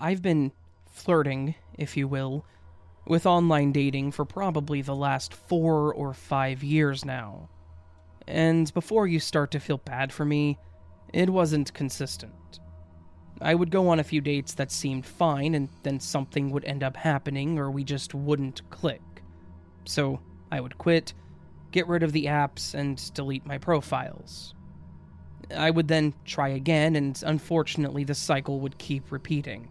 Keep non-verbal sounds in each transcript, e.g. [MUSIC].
I've been flirting, if you will, with online dating for probably the last four or five years now. And before you start to feel bad for me, it wasn't consistent. I would go on a few dates that seemed fine, and then something would end up happening, or we just wouldn't click. So I would quit, get rid of the apps, and delete my profiles. I would then try again, and unfortunately, the cycle would keep repeating.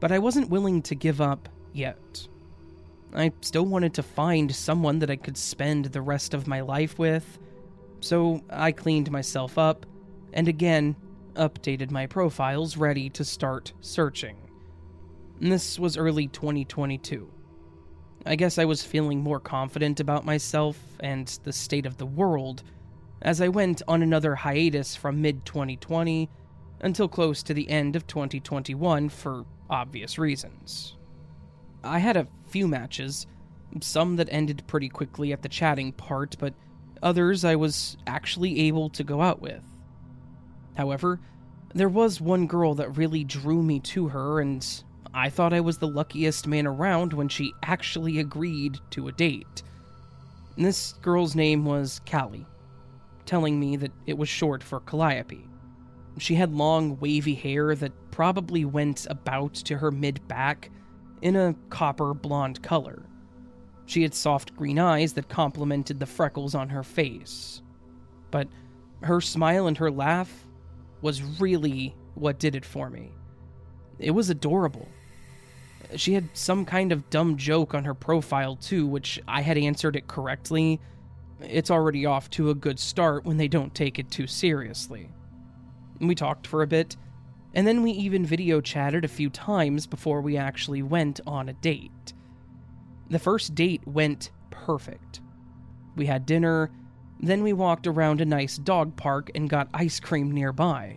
But I wasn't willing to give up yet. I still wanted to find someone that I could spend the rest of my life with, so I cleaned myself up and again updated my profiles ready to start searching. This was early 2022. I guess I was feeling more confident about myself and the state of the world as I went on another hiatus from mid 2020 until close to the end of 2021 for obvious reasons. I had a few matches, some that ended pretty quickly at the chatting part, but others I was actually able to go out with. However, there was one girl that really drew me to her, and I thought I was the luckiest man around when she actually agreed to a date. This girl's name was Callie, telling me that it was short for Calliope. She had long, wavy hair that probably went about to her mid back in a copper blonde color. She had soft green eyes that complemented the freckles on her face. But her smile and her laugh was really what did it for me. It was adorable. She had some kind of dumb joke on her profile, too, which I had answered it correctly. It's already off to a good start when they don't take it too seriously. We talked for a bit, and then we even video chatted a few times before we actually went on a date. The first date went perfect. We had dinner, then we walked around a nice dog park and got ice cream nearby.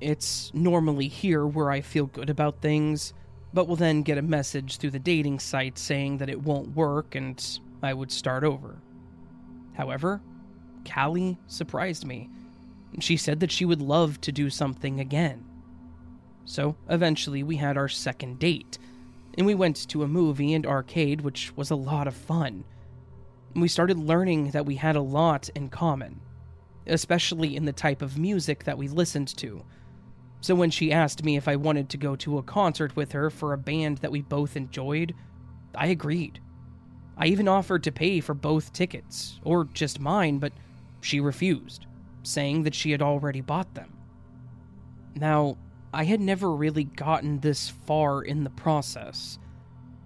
It's normally here where I feel good about things, but will then get a message through the dating site saying that it won't work and I would start over. However, Callie surprised me. She said that she would love to do something again. So eventually we had our second date, and we went to a movie and arcade, which was a lot of fun. We started learning that we had a lot in common, especially in the type of music that we listened to. So when she asked me if I wanted to go to a concert with her for a band that we both enjoyed, I agreed. I even offered to pay for both tickets, or just mine, but she refused saying that she had already bought them. Now, I had never really gotten this far in the process,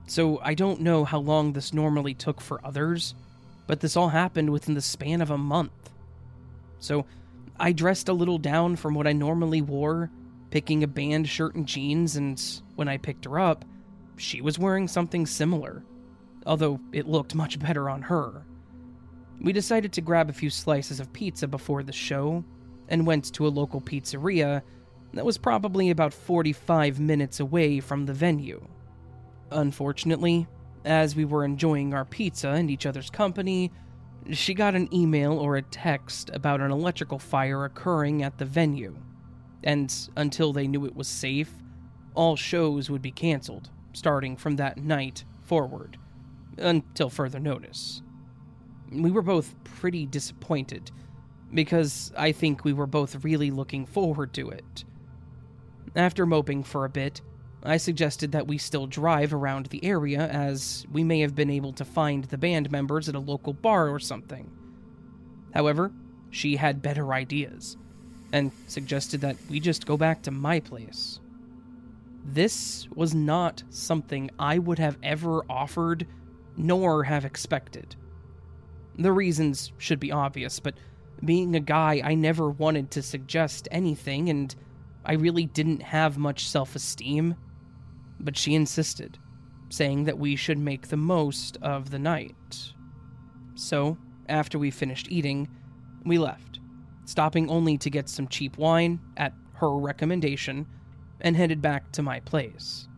so I don't know how long this normally took for others, but this all happened within the span of a month. So, I dressed a little down from what I normally wore, picking a band shirt and jeans, and when I picked her up, she was wearing something similar, although it looked much better on her. We decided to grab a few slices of pizza before the show and went to a local pizzeria that was probably about 45 minutes away from the venue. Unfortunately, as we were enjoying our pizza and each other's company, she got an email or a text about an electrical fire occurring at the venue, and until they knew it was safe, all shows would be cancelled, starting from that night forward, until further notice. We were both pretty disappointed, because I think we were both really looking forward to it. After moping for a bit, I suggested that we still drive around the area as we may have been able to find the band members at a local bar or something. However, she had better ideas and suggested that we just go back to my place. This was not something I would have ever offered nor have expected. The reasons should be obvious, but being a guy, I never wanted to suggest anything, and I really didn't have much self esteem. but she insisted, saying that we should make the most of the night. So, after we finished eating, we left, stopping only to get some cheap wine at her recommendation and headed back to my place.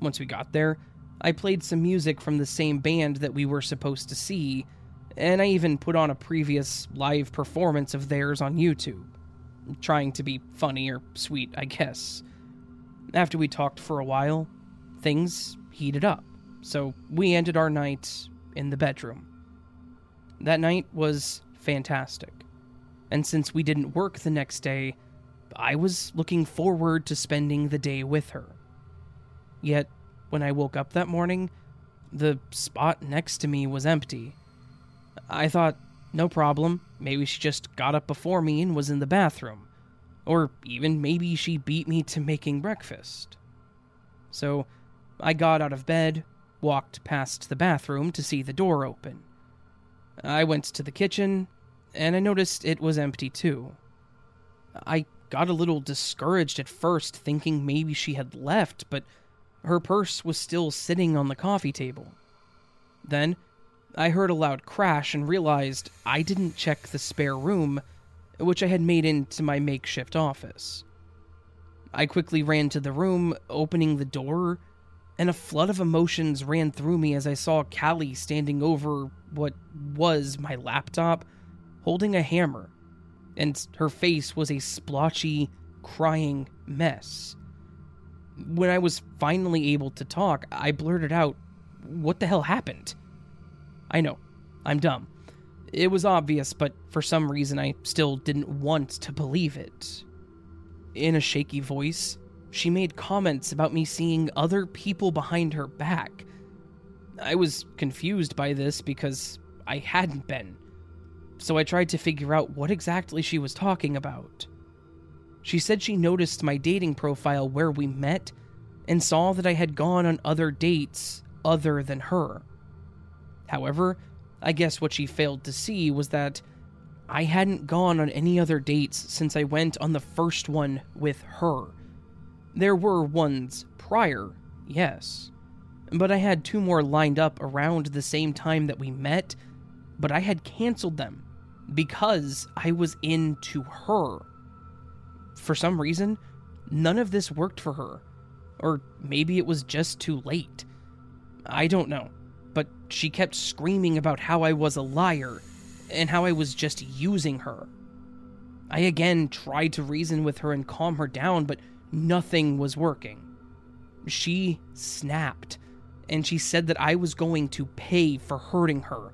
Once we got there, I played some music from the same band that we were supposed to see, and I even put on a previous live performance of theirs on YouTube, trying to be funny or sweet, I guess. After we talked for a while, things heated up, so we ended our night in the bedroom. That night was fantastic, and since we didn't work the next day, I was looking forward to spending the day with her. Yet, when I woke up that morning, the spot next to me was empty. I thought, no problem, maybe she just got up before me and was in the bathroom. Or even maybe she beat me to making breakfast. So, I got out of bed, walked past the bathroom to see the door open. I went to the kitchen, and I noticed it was empty too. I got a little discouraged at first, thinking maybe she had left, but her purse was still sitting on the coffee table. Then, I heard a loud crash and realized I didn't check the spare room, which I had made into my makeshift office. I quickly ran to the room, opening the door, and a flood of emotions ran through me as I saw Callie standing over what was my laptop, holding a hammer and her face was a splotchy, crying mess. When I was finally able to talk, I blurted out, What the hell happened? I know, I'm dumb. It was obvious, but for some reason I still didn't want to believe it. In a shaky voice, she made comments about me seeing other people behind her back. I was confused by this because I hadn't been so I tried to figure out what exactly she was talking about. She said she noticed my dating profile where we met and saw that I had gone on other dates other than her. However, I guess what she failed to see was that I hadn't gone on any other dates since I went on the first one with her. There were ones prior, yes, but I had two more lined up around the same time that we met, but I had canceled them because I was into her. For some reason, none of this worked for her. Or maybe it was just too late. I don't know. She kept screaming about how I was a liar and how I was just using her. I again tried to reason with her and calm her down, but nothing was working. She snapped, and she said that I was going to pay for hurting her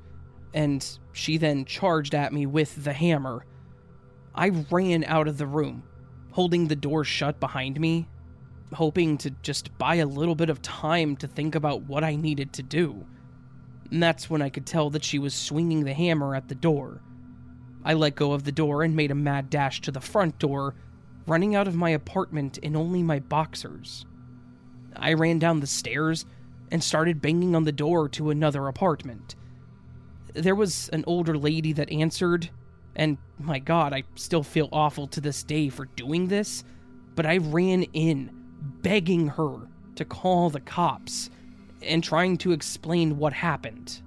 and she then charged at me with the hammer. I ran out of the room, holding the door shut behind me, hoping to just buy a little bit of time to think about what I needed to do. And that's when I could tell that she was swinging the hammer at the door. I let go of the door and made a mad dash to the front door, running out of my apartment in only my boxers. I ran down the stairs and started banging on the door to another apartment there was an older lady that answered, and my god, I still feel awful to this day for doing this, but I ran in, begging her to call the cops and trying to explain what happened.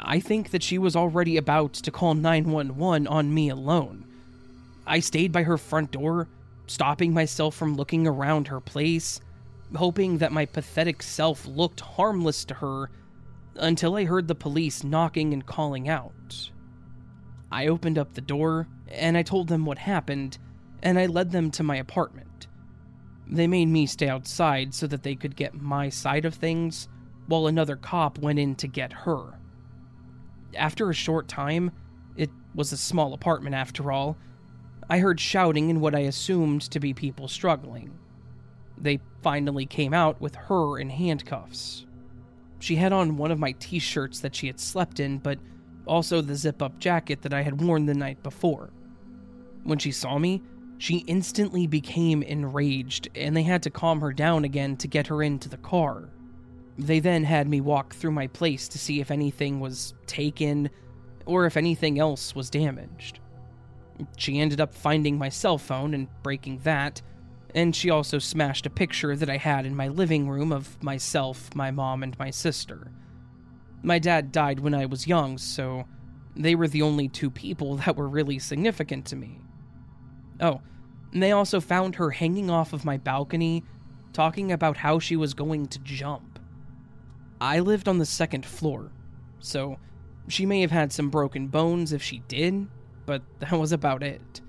I think that she was already about to call 911 on me alone. I stayed by her front door, stopping myself from looking around her place, hoping that my pathetic self looked harmless to her until I heard the police knocking and calling out. I opened up the door and I told them what happened, and I led them to my apartment. They made me stay outside so that they could get my side of things, while another cop went in to get her. After a short time, it was a small apartment after all, I heard shouting and what I assumed to be people struggling. They finally came out with her in handcuffs. She had on one of my t shirts that she had slept in, but also the zip up jacket that I had worn the night before. When she saw me, she instantly became enraged, and they had to calm her down again to get her into the car. They then had me walk through my place to see if anything was taken or if anything else was damaged. She ended up finding my cell phone and breaking that, And she also smashed a picture that I had in my living room of myself, my mom, and my sister. My dad died when I was young, so they were the only two people [LAUGHS] that were really significant to me. Oh, and they also found her hanging off of my balcony, talking about how she was going to jump. I lived on the second floor, so she may have had some broken bones if she did, but that was about it.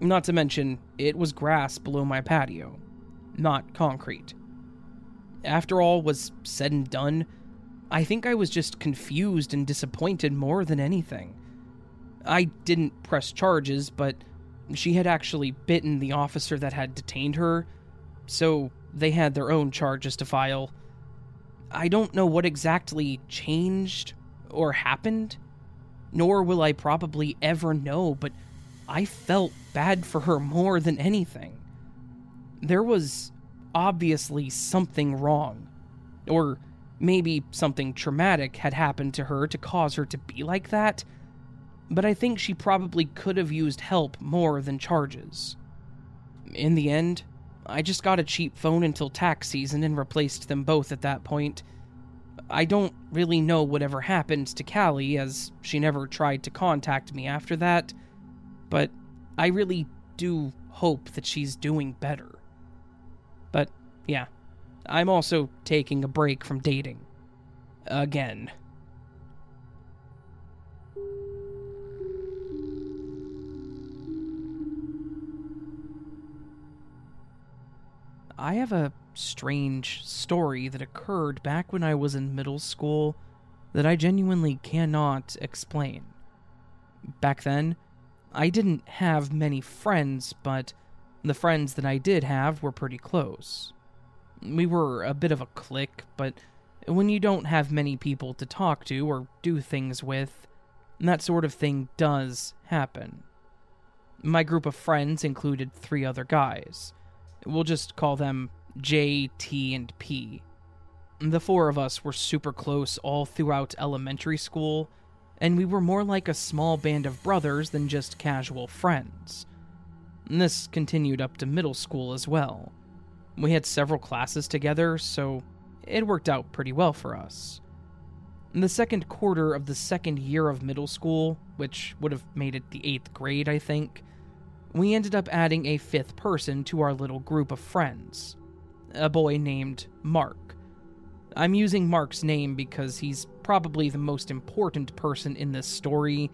Not to mention, it was grass below my patio, not concrete. After all was said and done, I think I was just confused and disappointed more than anything. I didn't press charges, but she had actually bitten the officer that had detained her, so they had their own charges to file. I don't know what exactly changed or happened, nor will I probably ever know, but I felt bad for her more than anything. There was obviously something wrong, or maybe something traumatic had happened to her to cause her to be like that, but I think she probably could have used help more than charges. In the end, I just got a cheap phone until tax season and replaced them both at that point. I don't really know whatever happened to Callie, as she never tried to contact me after that, but I really do hope that she's doing better. But yeah, I'm also taking a break from dating. Again. I have a strange story that occurred back when I was in middle school that I genuinely cannot explain. Back then, I didn't have many friends, but the friends that I did have were pretty close. We were a bit of a clique, but when you don't have many people to talk to or do things with, that sort of thing does happen. My group of friends included three other guys. We'll just call them J, T, and P. The four of us were super close all throughout elementary school, and we were more like a small band of brothers than just casual friends. This continued up to middle school as well. We had several classes together, so it worked out pretty well for us. In the second quarter of the second year of middle school, which would have made it the eighth grade, I think, we ended up adding a fifth person to our little group of friends a boy named Mark. I'm using Mark's name because he's probably the most important person in this story,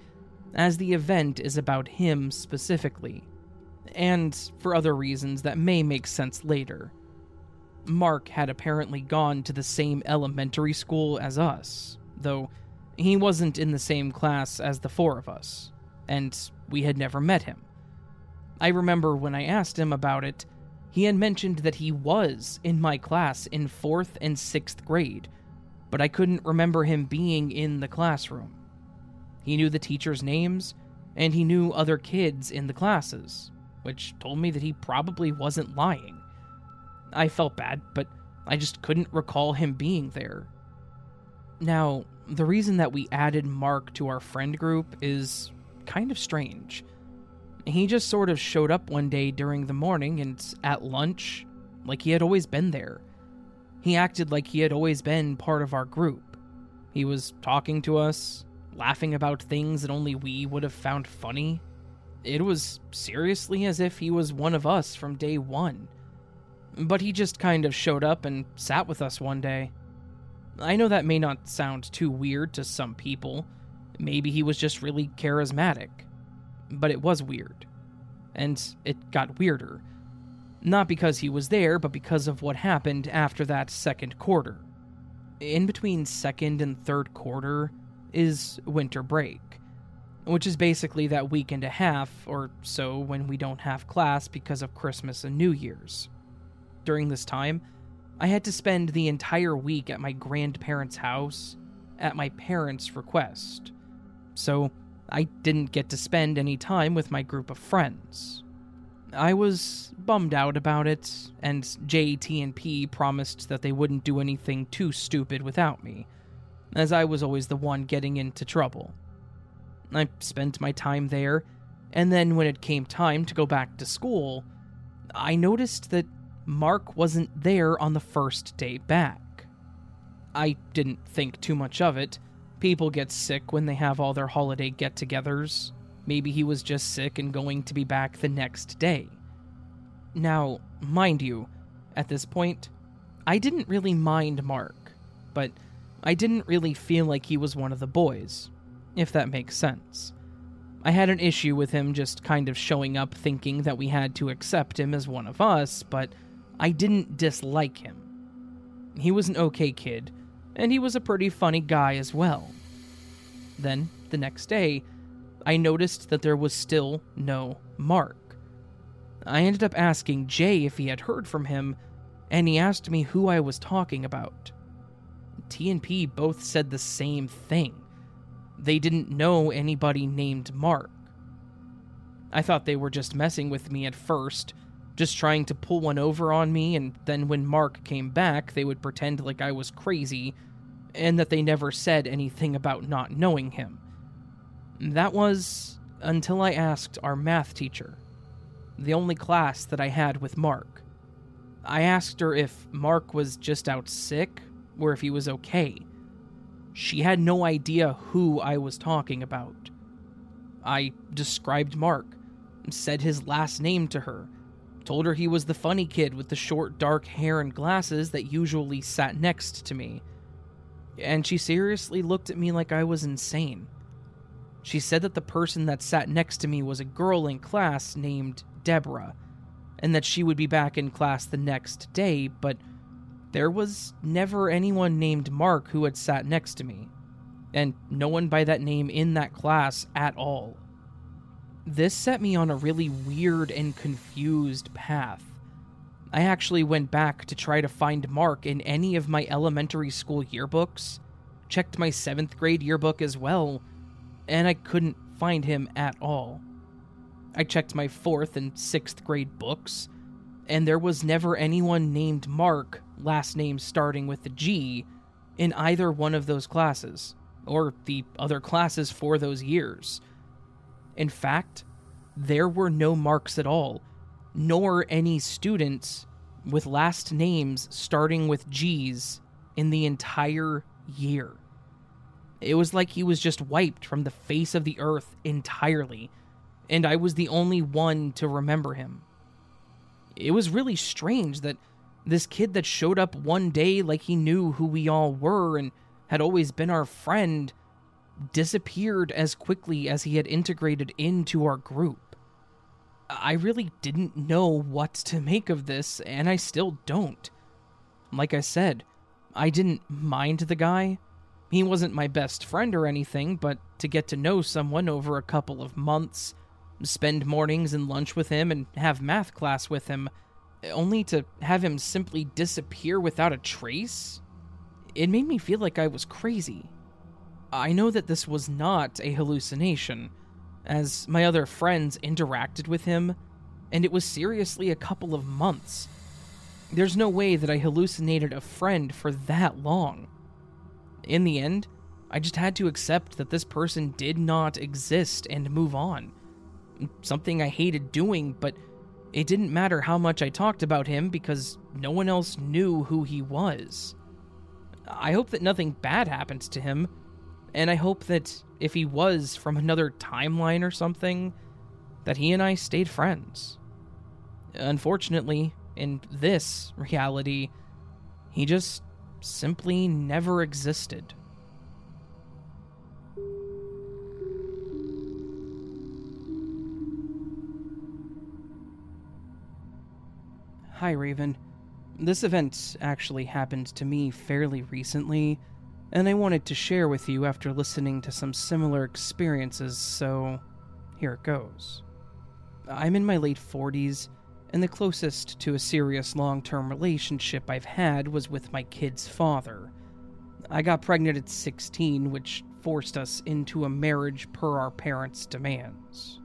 as the event is about him specifically, and for other reasons that may make sense later. Mark had apparently gone to the same elementary school as us, though he wasn't in the same class as the four of us, and we had never met him. I remember when I asked him about it, he had mentioned that he was in my class in fourth and sixth grade, but I couldn't remember him being in the classroom. He knew the teachers' names, and he knew other kids in the classes, which told me that he probably wasn't lying. I felt bad, but I just couldn't recall him being there. Now, the reason that we added Mark to our friend group is kind of strange. He just sort of showed up one day during the morning and at lunch, like he had always been there. He acted like he had always been part of our group. He was talking to us, laughing about things that only we would have found funny. It was seriously as if he was one of us from day one. But he just kind of showed up and sat with us one day. I know that may not sound too weird to some people. Maybe he was just really charismatic but it was weird. And it got weirder. Not because he was there, but because of what happened after that second quarter. In between second and third quarter is winter break, which is basically that week and a half or so when we don't have class because of Christmas and New Year's. During this time, I had to spend the entire week at my grandparents' house at my parents' request. So I didn't get to spend any time with my group of friends. I was bummed out about it, and JT and P promised that they wouldn't do anything too stupid without me, as I was always the one getting into trouble. I spent my time there, and then when it came time to go back to school, I noticed that Mark wasn't there on the first day back. I didn't think too much of it. People get sick when they have all their holiday get togethers. Maybe he was just sick and going to be back the next day. Now, mind you, at this point, I didn't really mind Mark, but I didn't really feel like he was one of the boys, if that makes sense. I had an issue with him just kind of showing up thinking that we had to accept him as one of us, but I didn't dislike him. He was an okay kid, and he was a pretty funny guy as well. Then, the next day, I noticed that there was still no Mark. I ended up asking Jay if he had heard from him, and he asked me who I was talking about. T and P both said the same thing. They didn't know anybody named Mark. I thought they were just messing with me at first, just trying to pull one over on me, and then when Mark came back, they would pretend like I was crazy and that they never said anything about not knowing him. That was until I asked our math teacher, the only class that I had with Mark. I asked her if Mark was just out sick or if he was okay. She had no idea who I was talking about. I described Mark, said his last name to her, told her he was the funny kid with the short dark hair and glasses that usually sat next to me. And she seriously looked at me like I was insane. She said that the person that sat next to me was a girl in class named Deborah, and that she would be back in class the next day, but there was never anyone named Mark who had sat next to me, and no one by that name in that class at all. This set me on a really weird and confused path. I actually went back to try to find Mark in any of my elementary school yearbooks, checked my 7th grade yearbook as well, and I couldn't find him at all. I checked my 4th and 6th grade books, and there was never anyone named Mark, last name starting with the G, in either one of those classes, or the other classes for those years. In fact, there were no marks at all, nor any students with last names starting with G's in the entire year. It was like he was just wiped from the face of the earth entirely, and I was the only one to remember him it was really strange that this kid that showed up one day like he knew who we all were and had always been our friend disappeared as quickly as he had integrated into our group. I really didn't know what to make of this, and I still don't. Like I said, I didn't mind the guy. He wasn't my best friend or anything, but to get to know someone over a couple of months spend mornings and lunch with him, and have math class with him, only to have him simply disappear without a trace? It made me feel like I was crazy. I know that this was not a hallucination, as my other friends interacted with him, and it was seriously a couple of months. There's no way that I hallucinated a friend for that long. In the end, I just had to accept that this person did not exist and move on something I hated doing, but it didn't matter how much I talked about him because no one else knew who he was. I hope that nothing bad happens to him, and I hope that if he was from another timeline or something, that he and I stayed friends. Unfortunately, in this reality, he just simply never existed. Hi, Raven. This event actually happened to me fairly recently, and I wanted to share with you after listening to some similar experiences, so here it goes. I'm in my late 40s, and the closest to a serious long term relationship I've had was with my kid's father. I got pregnant at 16, which forced us into a marriage per our parents' demands.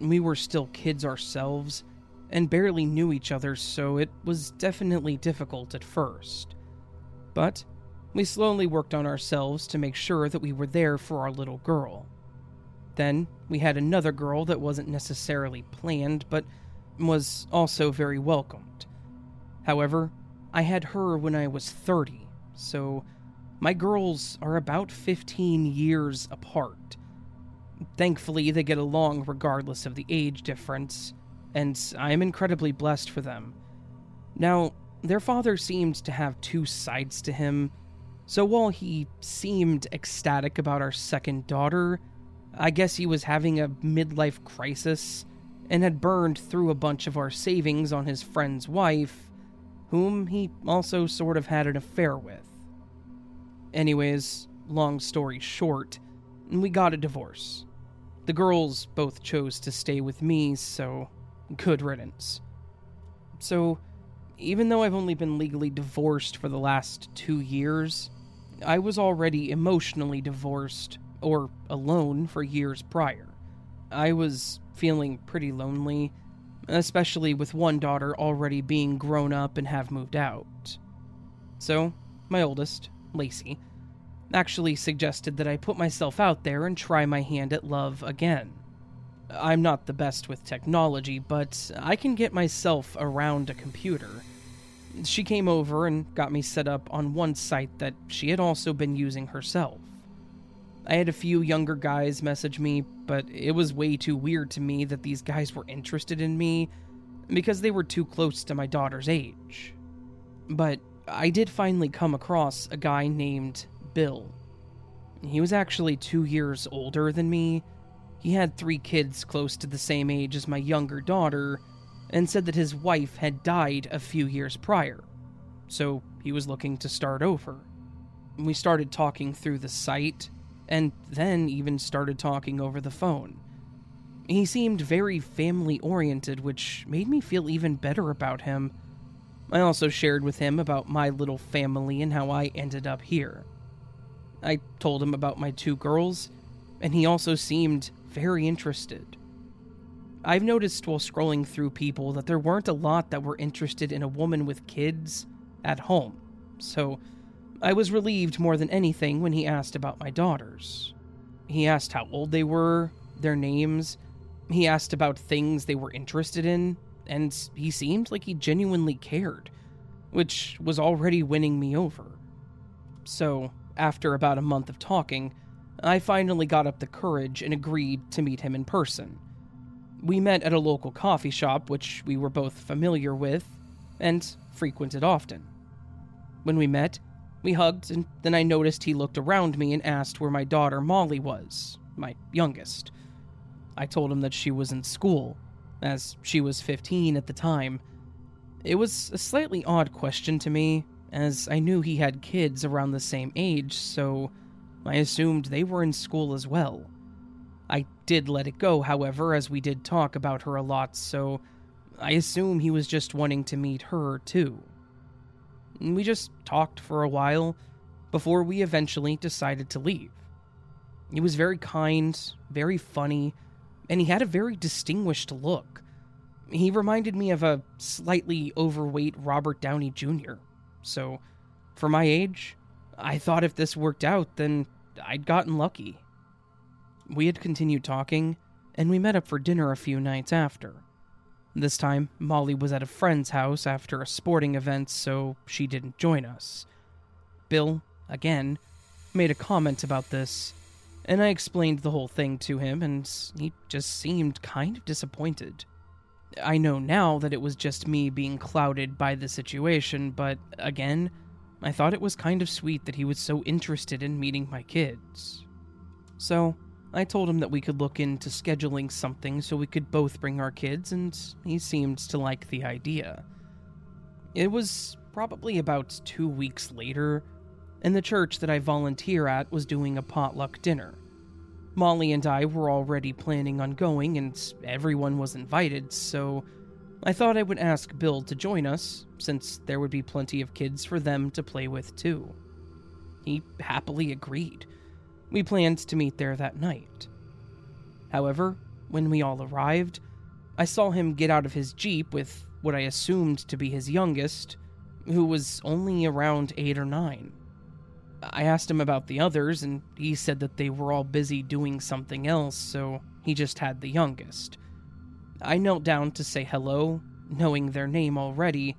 We were still kids ourselves and barely knew each other, so it was definitely difficult at first. But we slowly worked on ourselves to make sure that we were there for our little girl. Then we had another girl that wasn't necessarily planned, but was also very welcomed. However, I had her when I was 30, so my girls are about 15 years apart. Thankfully, they get along regardless of the age difference, and I am incredibly blessed for them. Now, their father seemed to have two sides to him, so while he seemed ecstatic about our second daughter, I guess he was having a midlife crisis and had burned through a bunch of our savings on his friend's wife, whom he also sort of had an affair with. Anyways, long story short, we got a divorce. The girls both chose to stay with me, so good riddance. So, even though I've only been legally divorced for the last two years, I was already emotionally divorced or alone for years prior. I was feeling pretty lonely, especially with one daughter already being grown up and have moved out. So, my oldest, Lacey, actually suggested that I put myself out there and try my hand at love again. I'm not the best with technology, but I can get myself around a computer. She came over and got me set up on one site that she had also been using herself. I had a few younger guys message me, but it was way too weird to me that these guys were interested in me because they were too close to my daughter's age. But I did finally come across a guy named Bill. He was actually two years older than me. He had three kids close to the same age as my younger daughter, and said that his wife had died a few years prior, so he was looking to start over. We started talking through the site, and then even started talking over the phone. He seemed very family oriented, which made me feel even better about him. I also shared with him about my little family and how I ended up here. I told him about my two girls, and he also seemed very interested. I've noticed while scrolling through people that there weren't a lot that were interested in a woman with kids at home, so I was relieved more than anything when he asked about my daughters. He asked how old they were, their names, he asked about things they were interested in, and he seemed like he genuinely cared, which was already winning me over. So, after about a month of talking, I finally got up the courage and agreed to meet him in person. We met at a local coffee shop, which we were both familiar with and frequented often. When we met, we hugged, and then I noticed he looked around me and asked where my daughter Molly was, my youngest. I told him that she was in school, as she was 15 at the time. It was a slightly odd question to me, as I knew he had kids around the same age, so I assumed they were in school as well. I did let it go, however, as we did talk about her a lot, so I assume he was just wanting to meet her too. We just talked for a while before we eventually decided to leave. He was very kind, very funny, and he had a very distinguished look. He reminded me of a slightly overweight Robert Downey Jr. So, for my age, I thought if this worked out, then I'd gotten lucky. We had continued talking, and we met up for dinner a few nights after. This time, Molly was at a friend's house after a sporting event, so she didn't join us. Bill, again, made a comment about this, and I explained the whole thing to him, and he just seemed kind of disappointed. I know now that it was just me being clouded by the situation, but again, I thought it was kind of sweet that he was so interested in meeting my kids. So, I told him that we could look into scheduling something so we could both bring our kids, and he seemed to like the idea. It was probably about two weeks later, and the church that I volunteer at was doing a potluck dinner. Molly and I were already planning on going, and everyone was invited, so I thought I would ask Bill to join us, since there would be plenty of kids for them to play with too. He happily agreed. We planned to meet there that night. However, when we all arrived, I saw him get out of his Jeep with what I assumed to be his youngest, who was only around eight or nine. I asked him about the others, and he said that they were all busy doing something else, so he just had the youngest. I knelt down to say hello, knowing their name already,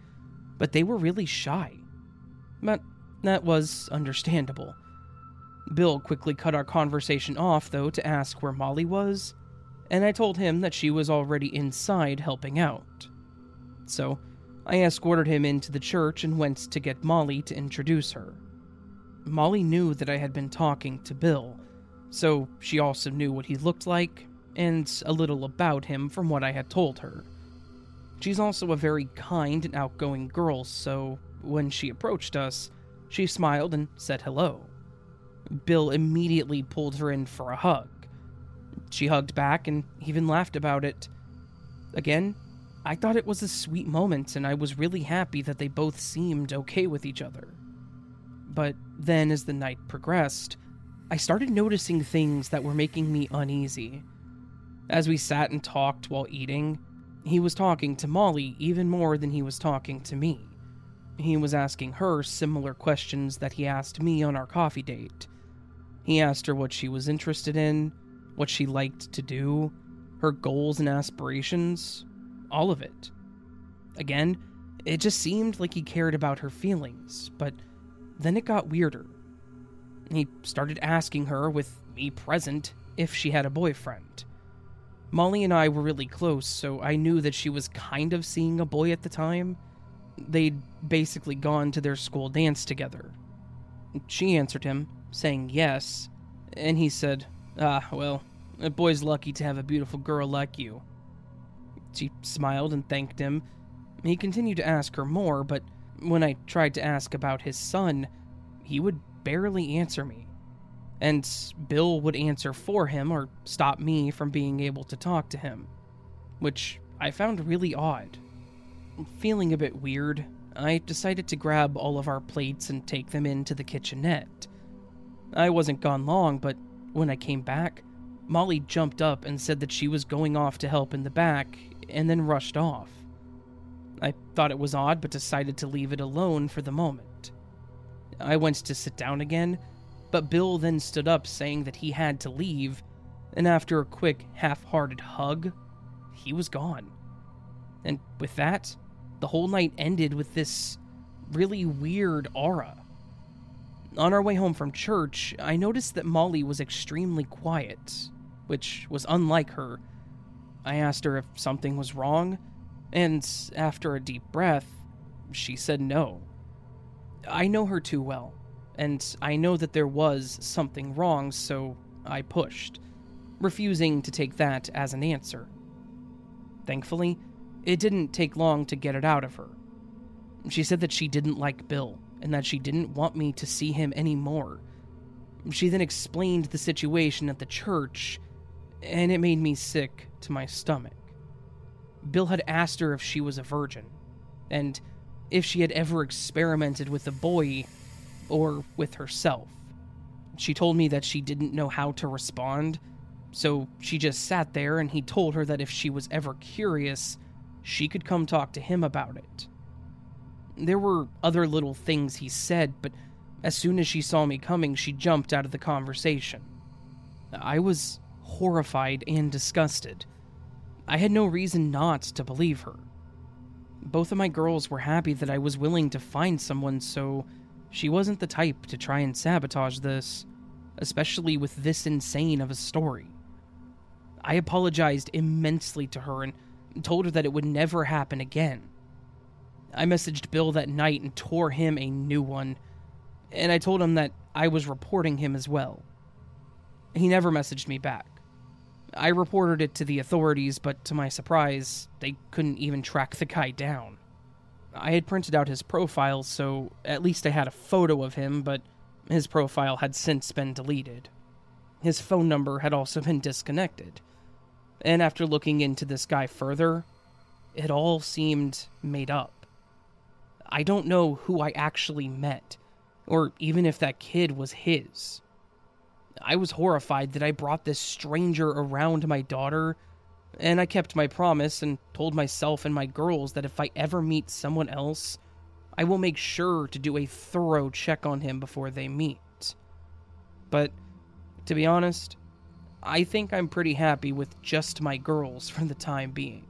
but they were really shy. But that was understandable. Bill quickly cut our conversation off, though, to ask where Molly was, and I told him that she was already inside helping out. So, I escorted him into the church and went to get Molly to introduce her. Molly knew that I had been talking to Bill, so she also knew what he looked like and a little about him from what I had told her. She's also a very kind and outgoing girl, so when she approached us, she smiled and said hello. Bill immediately pulled her in for a hug. She hugged back and even laughed about it. Again, I thought it was a sweet moment, and I was really happy that they both seemed okay with each other. But then, as the night progressed, I started noticing things that were making me uneasy. As we sat and talked while eating, he was talking to Molly even more than he was talking to me. He was asking her similar questions that he asked me on our coffee date. He asked her what she was interested in, what she liked to do, her goals and aspirations, all of it. Again, it just seemed like he cared about her feelings, but then it got weirder. He started asking her, with me present, if she had a boyfriend. Molly and I were really close, so I knew that she was kind of seeing a boy at the time. They'd basically gone to their school dance together. She answered him, saying yes, and he said, Ah, well, a boy's lucky to have a beautiful girl like you. She smiled and thanked him. He continued to ask her more, but when I tried to ask about his son, he would barely answer me and Bill would answer for him or stop me from being able to talk to him, which I found really odd. Feeling a bit weird, I decided to grab all of our plates and take them into the kitchenette. I wasn't gone long, but when I came back, Molly jumped up and said that she was going off to help in the back and then rushed off. I thought it was odd, but decided to leave it alone for the moment. I went to sit down again but Bill then stood up saying that he had to leave, and after a quick, half hearted hug, he was gone. And with that, the whole night ended with this really weird aura. On our way home from church, I noticed that Molly was extremely quiet, which was unlike her. I asked her if something was wrong, and after a deep breath, she said no. I know her too well and I know that there was something wrong, so I pushed, refusing to take that as an answer. Thankfully, it didn't take long to get it out of her. She said that she didn't like Bill and that she didn't want me to see him anymore. She then explained the situation at the church, and it made me sick to my stomach. Bill had asked her if she was a virgin, and if she had ever experimented with a boy or with herself. She told me that she didn't know how to respond, so she just sat there and he told her that if she was ever curious, she could come talk to him about it. There were other little things he said, but as soon as she saw me coming, she jumped out of the conversation. I was horrified and disgusted. I had no reason not to believe her. Both of my girls were happy that I was willing to find someone so she wasn't the type to try and sabotage this, especially with this insane of a story. I apologized immensely to her and told her that it would never happen again. I messaged Bill that night and tore him a new one, and I told him that I was reporting him as well. He never messaged me back. I reported it to the authorities, but to my surprise, they couldn't even track the guy down. I had printed out his profile, so at least I had a photo of him, but his profile had since been deleted. His phone number had also been disconnected. And after looking into this guy further, it all seemed made up. I don't know who I actually met, or even if that kid was his. I was horrified that I brought this stranger around my daughter and I kept my promise and told myself and my girls that if I ever meet someone else, I will make sure to do a thorough check on him before they meet. But, to be honest, I think I'm pretty happy with just my girls for the time being.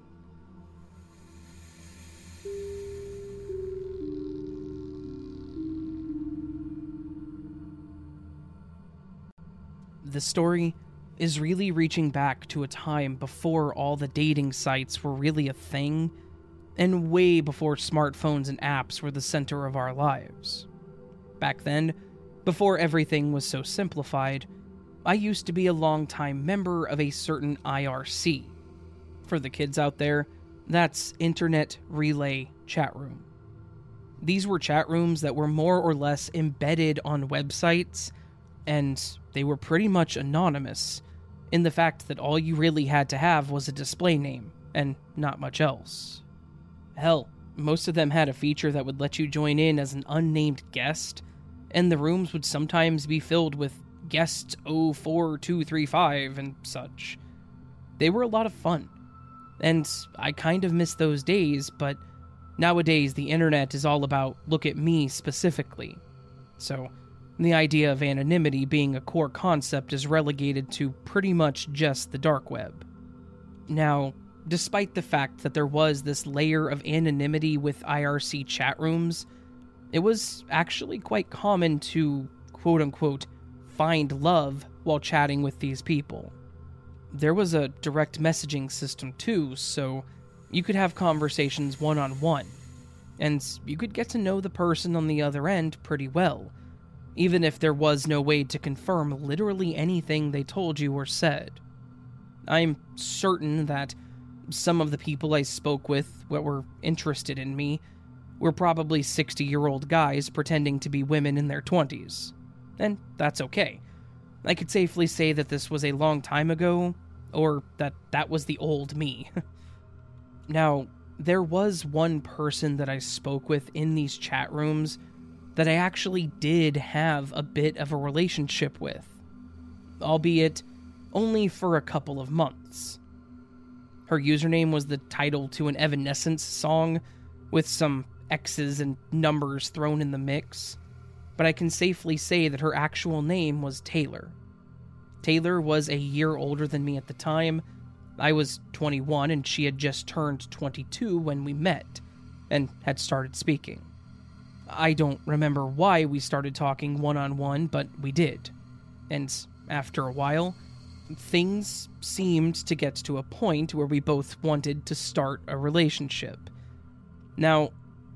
This story is really reaching back to a time before all the dating sites were really a thing, and way before smartphones and apps were the center of our lives. Back then, before everything was so simplified, I used to be a longtime member of a certain IRC. For the kids out there, that's Internet Relay Chat Room. These were chat rooms that were more or less embedded on websites, and they were pretty much anonymous, in the fact that all you really had to have was a display name, and not much else. Hell, most of them had a feature that would let you join in as an unnamed guest, and the rooms would sometimes be filled with guests 04235 and such. They were a lot of fun, and I kind of miss those days, but Nowadays, the internet is all about look at me specifically. So, the idea of anonymity being a core concept is relegated to pretty much just the dark web. Now, despite the fact that there was this layer of anonymity with IRC chat rooms, it was actually quite common to quote unquote find love while chatting with these people. There was a direct messaging system too, so you could have conversations one on one, and you could get to know the person on the other end pretty well, even if there was no way to confirm literally anything they told you or said. I'm certain that some of the people I spoke with that were interested in me were probably 60 year old guys pretending to be women in their 20s. And that's okay. I could safely say that this was a long time ago, or that that was the old me. [LAUGHS] Now, there was one person that I spoke with in these chat rooms that I actually did have a bit of a relationship with, albeit only for a couple of months. Her username was the title to an Evanescence song with some X's and numbers thrown in the mix, but I can safely say that her actual name was Taylor. Taylor was a year older than me at the time I was 21 and she had just turned 22 when we met and had started speaking. I don't remember why we started talking one on one, but we did. And after a while, things seemed to get to a point where we both wanted to start a relationship. Now,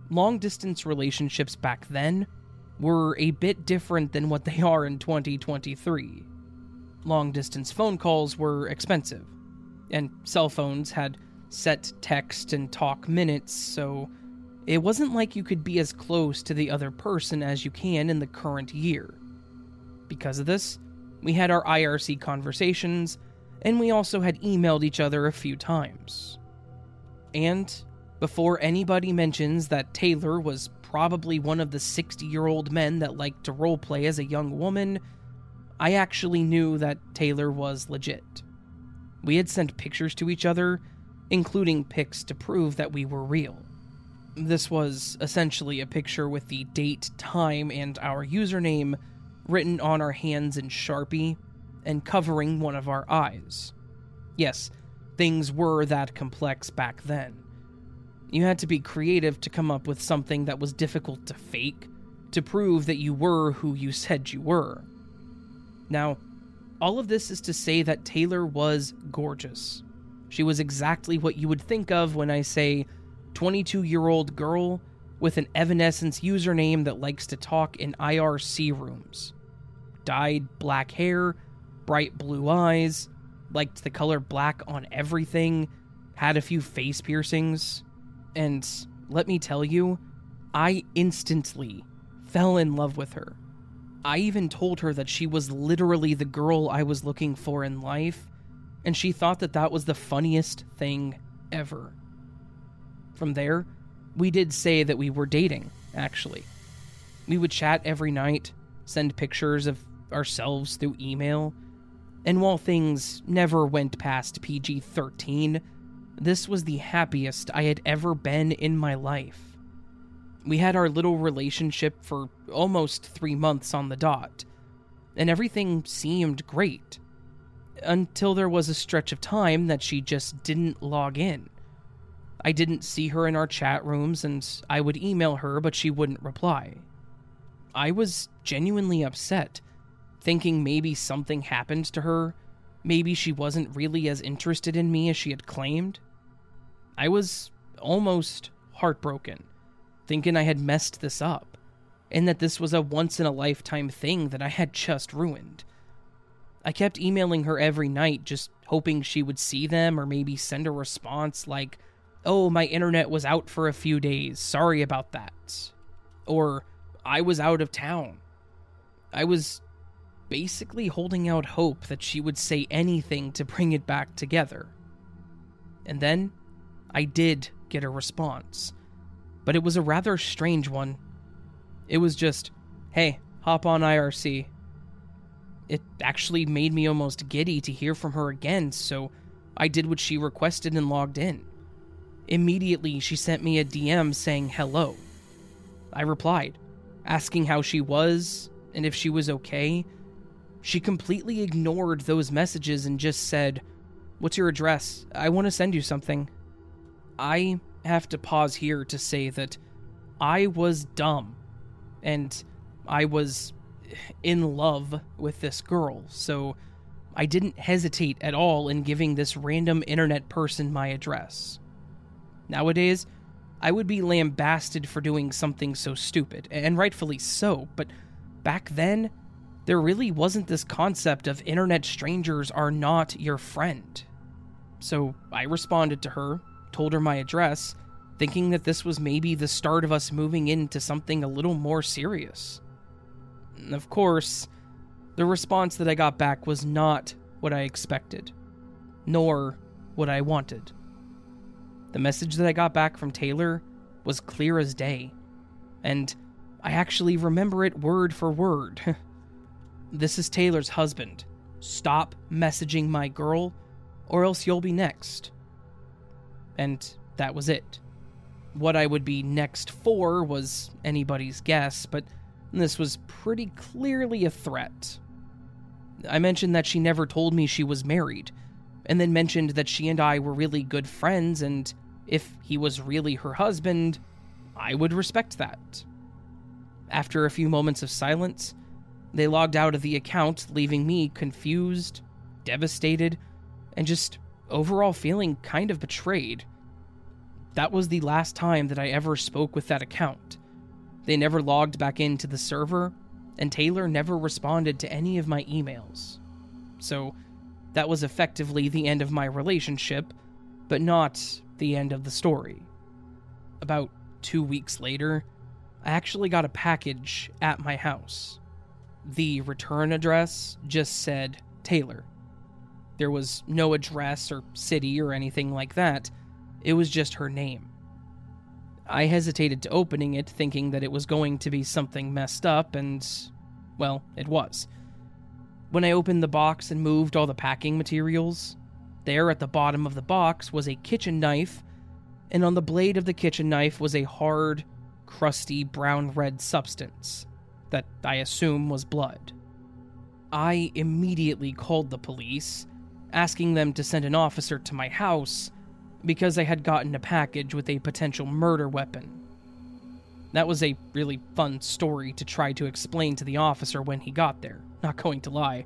long distance relationships back then were a bit different than what they are in 2023. Long distance phone calls were expensive and cell phones had set text and talk minutes, so it wasn't like you could be as close to the other person as you can in the current year. Because of this, we had our IRC conversations, and we also had emailed each other a few times. And before anybody mentions that Taylor was probably one of the 60 year old men that liked to roleplay as a young woman, I actually knew that Taylor was legit. We had sent pictures to each other, including pics to prove that we were real. This was essentially a picture with the date, time, and our username written on our hands in Sharpie and covering one of our eyes. Yes, things were that complex back then. You had to be creative to come up with something that was difficult to fake, to prove that you were who you said you were. Now, all of this is to say that Taylor was gorgeous. She was exactly what you would think of when I say 22 year old girl with an Evanescence username that likes to talk in IRC rooms. Dyed black hair, bright blue eyes, liked the color black on everything, had a few face piercings, and let me tell you, I instantly fell in love with her. I even told her that she was literally the girl I was looking for in life, and she thought that that was the funniest thing ever. From there, we did say that we were dating, actually. We would chat every night, send pictures of ourselves through email, and while things never went past PG 13, this was the happiest I had ever been in my life. We had our little relationship for almost three months on the dot, and everything seemed great. Until there was a stretch of time that she just didn't log in. I didn't see her in our chat rooms, and I would email her, but she wouldn't reply. I was genuinely upset, thinking maybe something happened to her. Maybe she wasn't really as interested in me as she had claimed. I was almost heartbroken, thinking I had messed this up, and that this was a once in a lifetime thing that I had just ruined. I kept emailing her every night, just hoping she would see them or maybe send a response like, Oh, my internet was out for a few days. Sorry about that. Or, I was out of town. I was basically holding out hope that she would say anything to bring it back together. And then, I did get a response. But it was a rather strange one. It was just, hey, hop on IRC. It actually made me almost giddy to hear from her again, so I did what she requested and logged in. Immediately, she sent me a DM saying hello. I replied, asking how she was and if she was okay. She completely ignored those messages and just said, What's your address? I want to send you something. I have to pause here to say that I was dumb and I was in love with this girl, so I didn't hesitate at all in giving this random internet person my address. Nowadays, I would be lambasted for doing something so stupid, and rightfully so, but back then, there really wasn't this concept of internet strangers are not your friend. So I responded to her, told her my address, thinking that this was maybe the start of us moving into something a little more serious. Of course, the response that I got back was not what I expected, nor what I wanted. The message that I got back from Taylor was clear as day, and I actually remember it word for word. [LAUGHS] this is Taylor's husband. Stop messaging my girl, or else you'll be next. And that was it. What I would be next for was anybody's guess, but this was pretty clearly a threat. I mentioned that she never told me she was married, and then mentioned that she and I were really good friends, and if he was really her husband, I would respect that. After a few moments of silence, they logged out of the account, leaving me confused, devastated, and just overall feeling kind of betrayed. That was the last time that I ever spoke with that account. They never logged back into the server, and Taylor never responded to any of my emails. So, that was effectively the end of my relationship, but not the end of the story. About two weeks later, I actually got a package at my house. The return address just said Taylor. There was no address or city or anything like that, it was just her name. I hesitated to opening it, thinking that it was going to be something messed up, and, well, it was. When I opened the box and moved all the packing materials, there at the bottom of the box was a kitchen knife, and on the blade of the kitchen knife was a hard, crusty brown red substance that I assume was blood. I immediately called the police, asking them to send an officer to my house because I had gotten a package with a potential murder weapon. That was a really fun story to try to explain to the officer when he got there, not going to lie.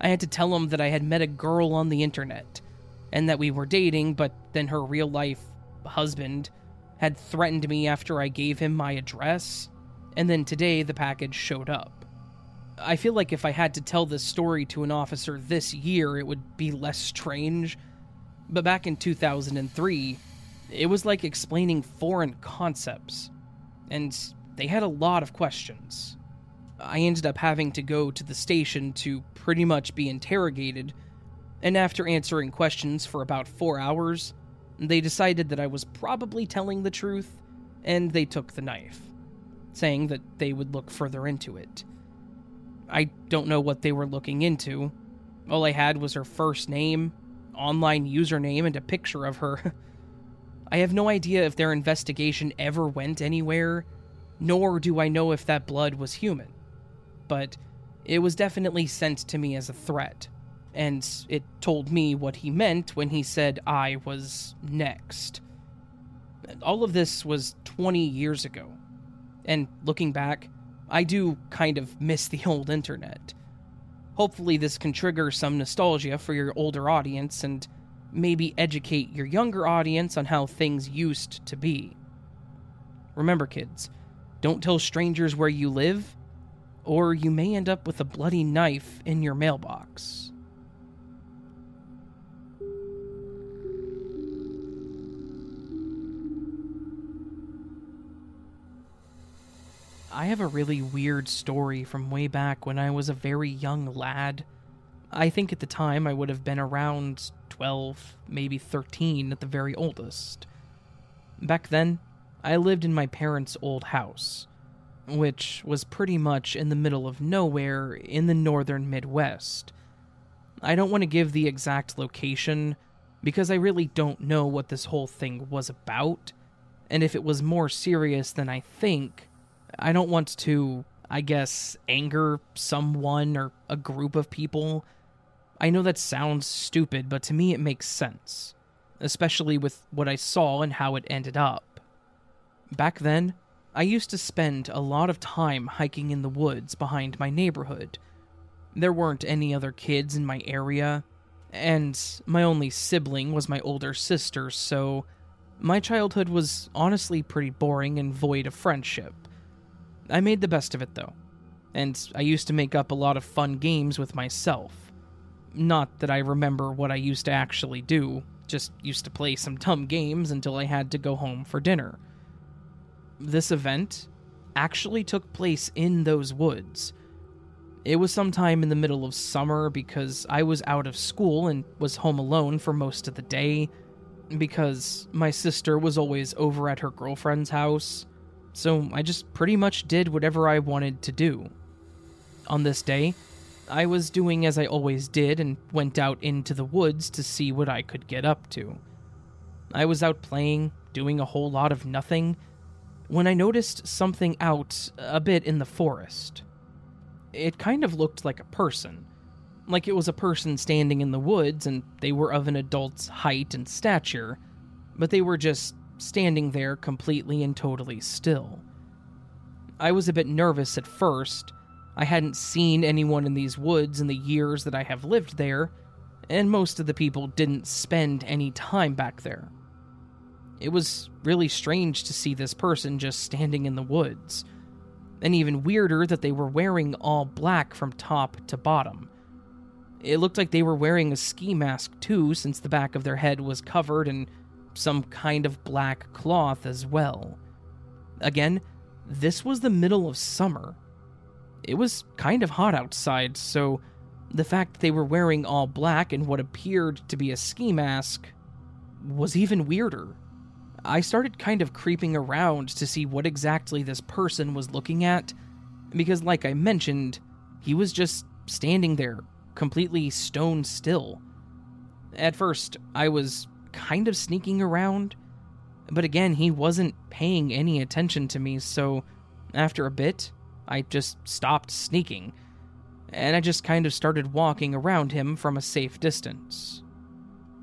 I had to tell him that I had met a girl on the internet, and that we were dating, but then her real life husband had threatened me after I gave him my address, and then today the package showed up. I feel like if I had to tell this story to an officer this year, it would be less strange. But back in 2003, it was like explaining foreign concepts, and they had a lot of questions. I ended up having to go to the station to pretty much be interrogated, and after answering questions for about four hours, they decided that I was probably telling the truth, and they took the knife, saying that they would look further into it. I don't know what they were looking into. All I had was her first name, online username, and a picture of her. [LAUGHS] I have no idea if their investigation ever went anywhere, nor do I know if that blood was human but it was definitely sent to me as a threat, and it told me what he meant when he said I was next. All of this was 20 years ago, and looking back, I do kind of miss the [LAUGHS] old internet. Hopefully, this can trigger some nostalgia for your older audience and maybe educate your younger audience on how things used to be. Remember, kids, don't tell strangers where you live, or you may end up with a bloody knife in your mailbox. I have a really weird story from way back when I was a very young lad. I think at the time I would have been around 12, maybe 13 at the very oldest. Back then, I lived in my parents' old house, which was pretty much in the middle of nowhere in the northern Midwest. I don't want to give the exact location because I really don't know what this whole thing was about, and if it was more serious than I think, I don't want to, I guess, anger someone or a group of people. I know that sounds stupid, but to me it makes sense, especially with what I saw and how it ended up. Back then, I used to spend a lot of time hiking in the woods behind my neighborhood. There weren't any other kids in my area, and my only sibling was my older sister, so my childhood was honestly pretty boring and void of friendship. I made the best of it though, and I used to make up a lot of fun games with myself. Not that I remember what I used to actually do, just used to play some dumb games until I had to go home for dinner. This event actually took place in those woods. It was sometime in the middle of summer because I was out of school and was home alone for most of the day, because my sister was always over at her girlfriend's house so I just pretty much did whatever I wanted to do. On this day, I was doing as I always did and went out into the woods to see what I could get up to. I was out playing, doing a whole lot of nothing, when I noticed something out a bit in the forest. It kind of looked like a person. Like it was a person standing in the woods and they were of an adult's height and stature, but they were just standing there completely and totally still. I was a bit nervous at first. I hadn't seen anyone in these woods in the years that I have lived there, and most of the people didn't spend any time back there. It was really strange to see this person just standing in the woods, and even weirder that they were wearing all black from top to bottom. It looked like they were wearing a ski mask too, since the back of their head was covered in some kind of black cloth as well. Again, this was the middle of summer. It was kind of hot outside, so the fact that they were wearing all black and what appeared to be a ski mask was even weirder. I started kind of creeping around to see what exactly this person was looking at, because, like I mentioned, he was just standing there, completely stone still. At first, I was kind of sneaking around. But again, he wasn't paying any attention to me, so after a bit, I just stopped sneaking, and I just kind of started walking around him from a safe distance.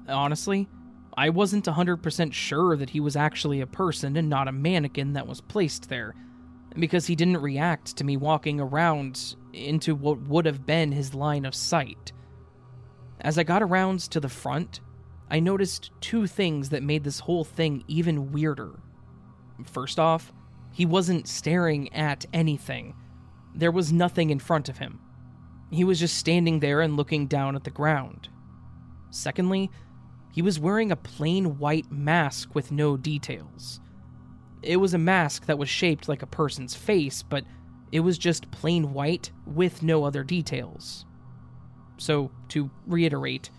Honestly, I wasn't 100% sure that he was actually a person and not a mannequin that was placed there, because he didn't react to me walking around into what would have been his line of sight. As I got around to the front, I noticed two things that made this whole thing even weirder. First off, he wasn't staring at anything. There was nothing in front of him. He was just standing there and looking down at the ground. Secondly, he was wearing a plain white mask with no details. It was a mask that was shaped like a person's face, but it was just plain white with no other details. So, to reiterate,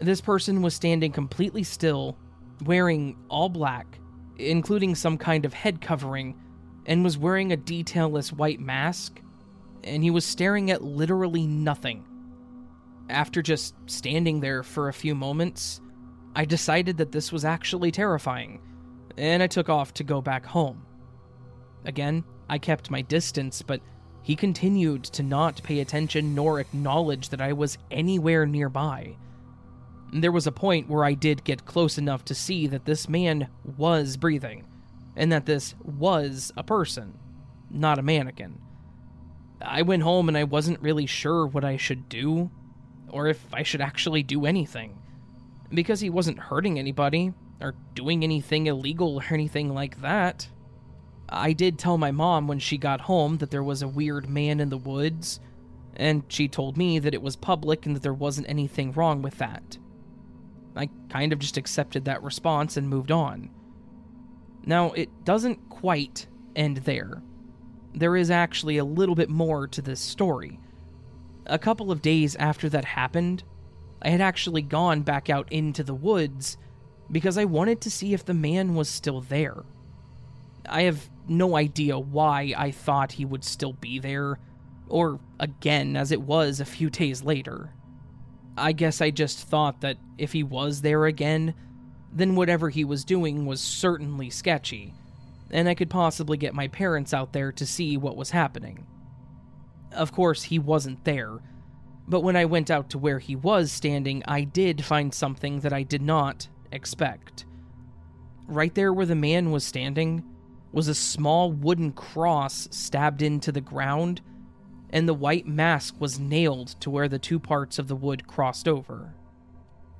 this person was standing completely still, wearing all black, including some kind of head covering, and was wearing a detailless white mask, and he was staring at literally nothing. After just standing there for a few moments, I decided that this was actually terrifying, and I took off to go back home. Again, I kept my distance, but he continued to not pay attention nor acknowledge that I was anywhere nearby. There was a point where I did get close enough to see that this man was breathing, and that this was a person, not a mannequin. I went home and I wasn't really sure what I should do, or if I should actually do anything. Because he wasn't hurting anybody, or doing anything illegal or anything like that. I did tell my mom when she got home that there was a weird man in the woods, and she told me that it was public and that there wasn't anything wrong with that. I kind of just accepted that response and moved on. Now, it doesn't quite end there. There is actually a little bit more to this story. A couple of days after that happened, I had actually gone back out into the woods because I wanted to see if the man was still there. I have no idea why I thought he would still be there, or again as it was a few days later. I guess I just thought that if he was there again, then whatever he was doing was certainly sketchy, and I could possibly get my parents out there to see what was happening. Of course, he wasn't there, but when I went out to where he was standing, I did find something that I did not expect. Right there where the man was standing was a small wooden cross stabbed into the ground, and the white mask was nailed to where the two parts of the wood crossed over.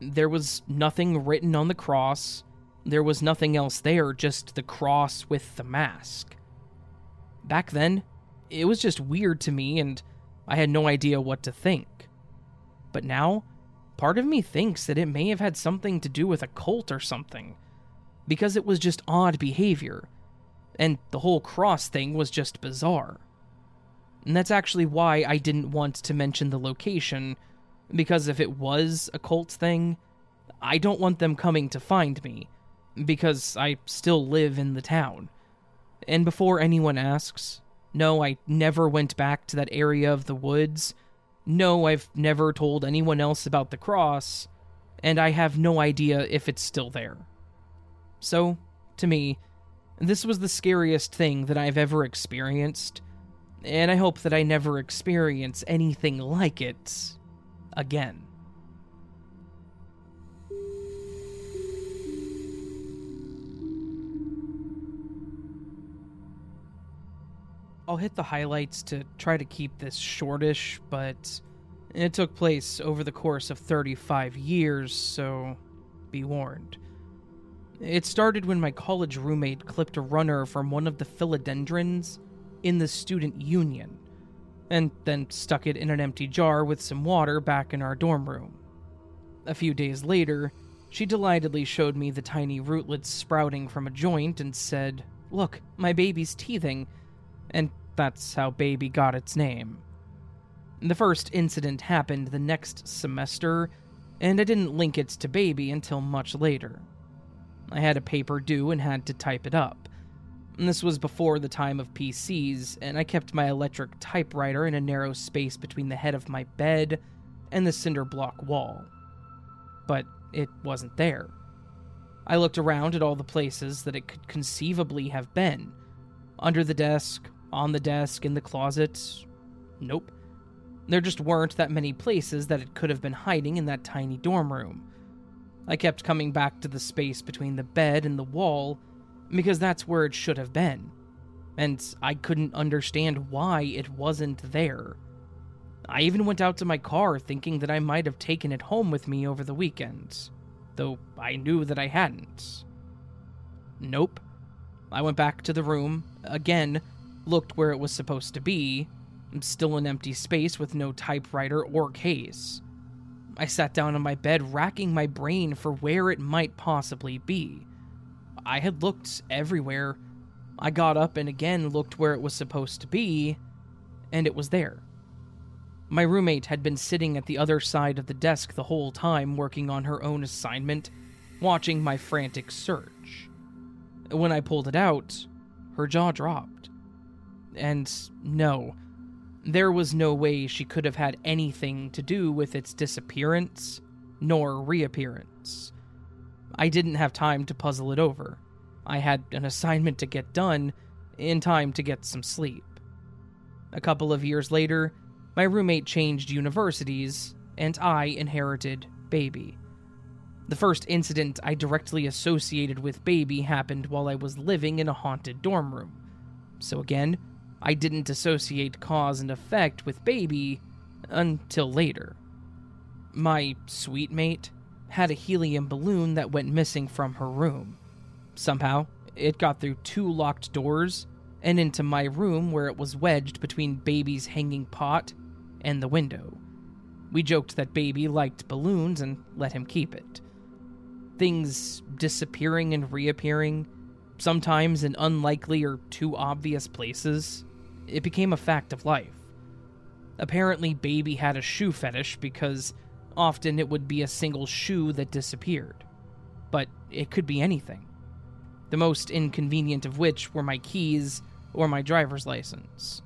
There was nothing written on the cross, there was nothing else there, just the cross with the mask. Back then, it was just weird to me, and I had no idea what to think. But now, part of me thinks that it may have had something to do with a cult or something, because it was just odd behavior, and the whole cross thing was just bizarre. And that's actually why I didn't want to mention the location, because if it was a cult thing, I don't want them coming to find me, because I still live in the town. And before anyone asks, no, I never went back to that area of the woods. No, I've never told anyone else about the cross, and I have no idea if it's still there. So, to me, this was the scariest thing that I've ever experienced, and I hope that I never experience anything like it again. I'll hit the highlights to try to keep this shortish, but it took place over the course of 35 years, so be warned. It started when my college roommate clipped a runner from one of the philodendrons in the student union, and then stuck it in an empty jar with some water back in our dorm room. A few days later, she delightedly showed me the tiny rootlets sprouting from a joint and said, Look, my baby's teething and that's how Baby got its name. The first incident happened the next semester, and I didn't link it to Baby until much later. I had a paper due and had to type it up. This was before the time of PCs, and I kept my electric typewriter in a narrow space between the head of my bed and the cinder block wall. But it wasn't there. I looked around at all the places that it could conceivably have been under the desk, on the desk, in the closet. Nope. There just weren't that many places that it could have been hiding in that tiny dorm room. I kept coming back to the space between the bed and the wall because that's where it should have been. And I couldn't understand why it wasn't there. I even went out to my car thinking that I might have taken it home with me over the weekend, though I knew that I hadn't. Nope. I went back to the room, again, looked where it was supposed to be, still an empty space with no typewriter or case. I sat down on my bed, racking my brain for where it might possibly be. I had looked everywhere. I got up and again looked where it was supposed to be, and it was there. My roommate had been sitting at the other side of the desk the whole time, working on her own assignment, watching my frantic search. When I pulled it out, her jaw dropped. And no, there was no way she could have had anything to do with its disappearance nor reappearance. I didn't have time to puzzle it over. I had an assignment to get done in time to get some sleep. A couple of years later, my roommate changed universities, and I inherited Baby. The first incident I directly associated with Baby happened while I was living in a haunted dorm room. So again, I didn't associate cause and effect with baby until later. My suite mate had a helium balloon that went missing from her room. Somehow, it got through two locked doors and into my room where it was wedged between baby's hanging pot and the window. We joked that baby liked balloons and let him keep it. Things disappearing and reappearing, sometimes in unlikely or too obvious places, it became a fact of life. Apparently, baby had a shoe fetish because often it would be a single shoe that disappeared. But it could be anything. The most inconvenient of which were my keys or my driver's license.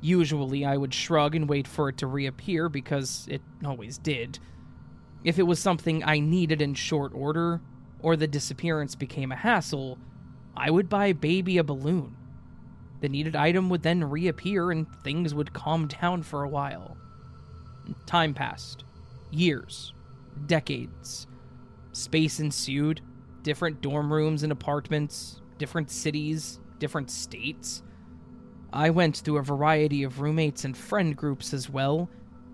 Usually, I would shrug and wait for it to reappear because it always did. If it was something I needed in short order, or the disappearance became a hassle, I would buy baby a balloon. The needed item would then reappear and things would calm down for a while. Time passed. Years. Decades. Space ensued. Different dorm rooms and apartments. Different cities. Different states. I went through a variety of roommates and friend groups as well,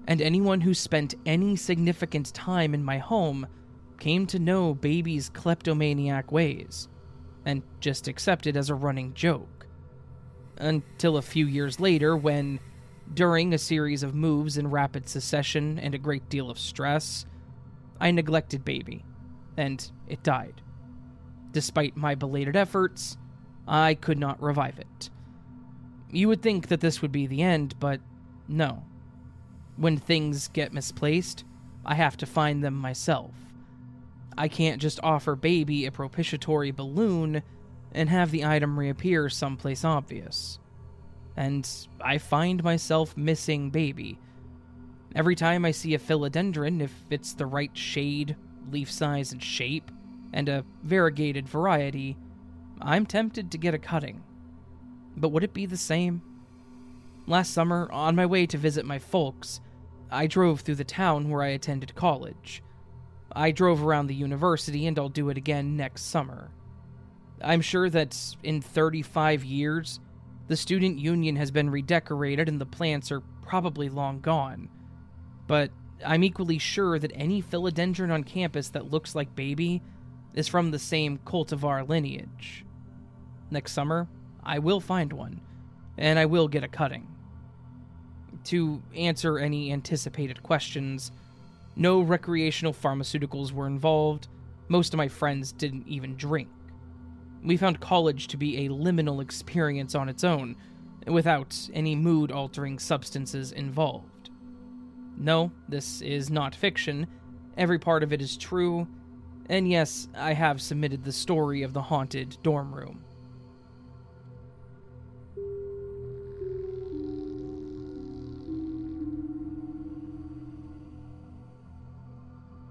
and anyone who spent any significant time in my home came to know Baby's kleptomaniac ways, and just accepted as a running joke. Until a few years later, when, during a series of moves in rapid succession and a great deal of stress, I neglected Baby, and it died. Despite my belated efforts, I could not revive it. You would think that this would be the end, but no. When things get misplaced, I have to find them myself. I can't just offer Baby a propitiatory balloon and have the item reappear someplace obvious. And I find myself missing Baby. Every time I see a philodendron, if it's the right shade, leaf size, and shape, and a variegated variety, I'm tempted to get a cutting. But would it be the same? Last summer, on my way to visit my folks, I drove through the town where I attended college. I drove around the university, and I'll do it again next summer. I'm sure that in 35 years, the student union has been redecorated and the plants are probably long gone. But I'm equally sure that any philodendron on campus that looks like baby is from the same cultivar lineage. Next summer, I will find one, and I will get a cutting. To answer any anticipated questions, no recreational pharmaceuticals were involved. Most of my friends didn't even drink. We found college to be a liminal experience on its own, without any mood altering substances involved. No, this is not fiction. Every part of it is true. And yes, I have submitted the story of the haunted dorm room.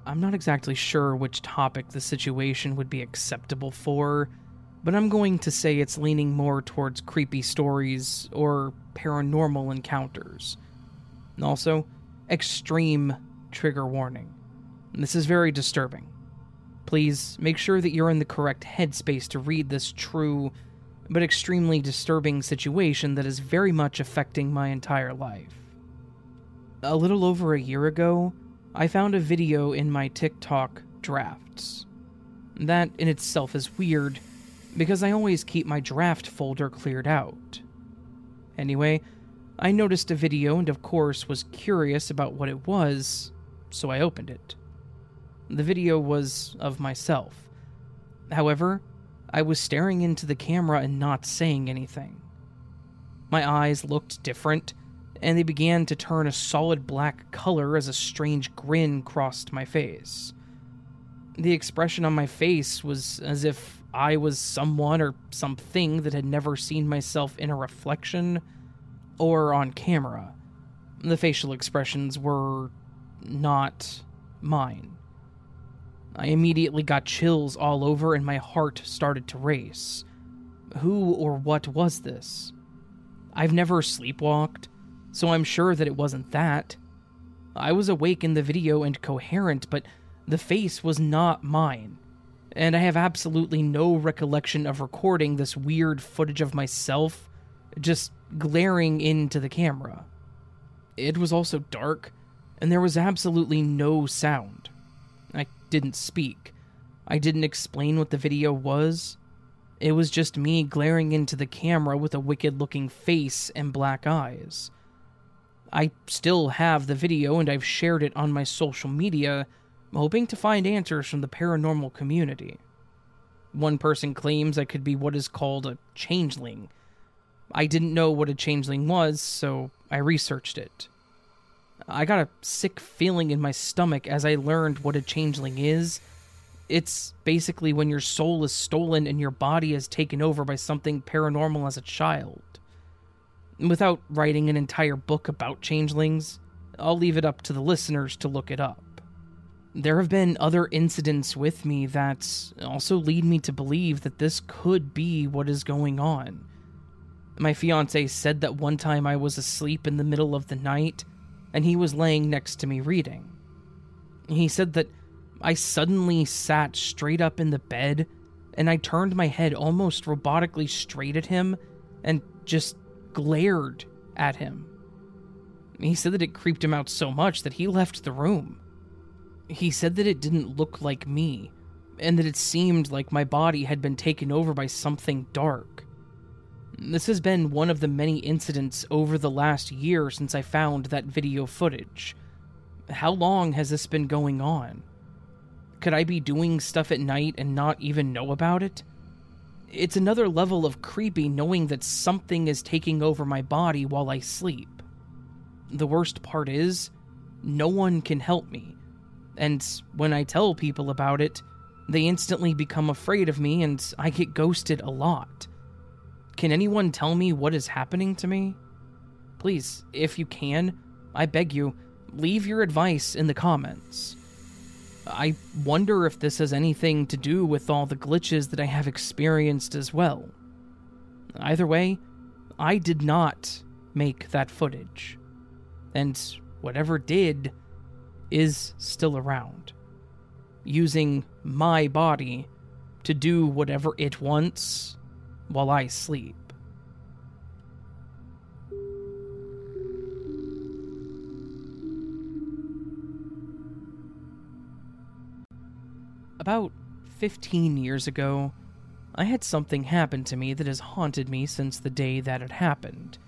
I'm not exactly sure which topic the situation would be acceptable for, but I'm going to say it's leaning more towards creepy stories or paranormal encounters. Also, extreme trigger warning. This is very disturbing. Please make sure that you're in the correct headspace to read this true but extremely disturbing situation that is very much affecting my entire life. A little over a year ago, I found a video in my TikTok drafts. That in itself is weird, because I always keep my draft folder cleared out. Anyway, I noticed a video and, of course, was curious about what it was, so I opened it. The video was of myself. However, I was staring into the camera and not saying anything. My eyes looked different, and they began to turn a solid black color as a strange grin crossed my face. The expression on my face was as if I was someone or something that had never seen myself in a reflection or on camera. The facial expressions were not mine. I immediately got chills all over and my heart started to race. Who or what was this? I've never sleepwalked, so I'm sure that it wasn't that. I was awake in the video and coherent, but the face was not mine. And I have absolutely no recollection of recording this weird footage of myself just glaring into the camera. It was also dark, and there was absolutely no sound. I didn't speak. I didn't explain what the video was. It was just me glaring into the camera with a wicked looking face and black eyes. I still have the video and I've shared it on my social media, hoping to find answers from the paranormal community. One person claims I could be what is called a changeling. I didn't know what a changeling was, so I researched it. I got a sick feeling in my stomach as I learned what a changeling is. It's basically when your soul is stolen and your body is taken over by something paranormal as a child. Without writing an entire book about changelings, I'll leave it up to the listeners to look it up. There have been other incidents with me that also lead me to believe that this could be what is going on. My fiance said that one time I was asleep in the middle of the night and he was laying next to me reading. He said that I suddenly sat straight up in the bed and I turned my head almost robotically straight at him and just glared at him. He said that it creeped him out so much that he left the room. He said that it didn't look like me, and that it seemed like my body had been taken over by something dark. This has been one of the many incidents over the last year since I found that video footage. How long has this been going on? Could I be doing stuff at night and not even know about it? It's another level of creepy knowing that something is taking over my body while I sleep. The worst part is, no one can help me and when I tell people about it, they instantly become afraid of me and I get ghosted a lot. Can anyone tell me what is happening to me? Please, if you can, I beg you, leave your advice in the comments. I wonder if this has anything to do with all the glitches that I have experienced as well. Either way, I did not make that footage. And whatever did is still around, using my body to do whatever it wants while I sleep. About 15 years ago, I had something happen to me that has haunted me since the day that it happened,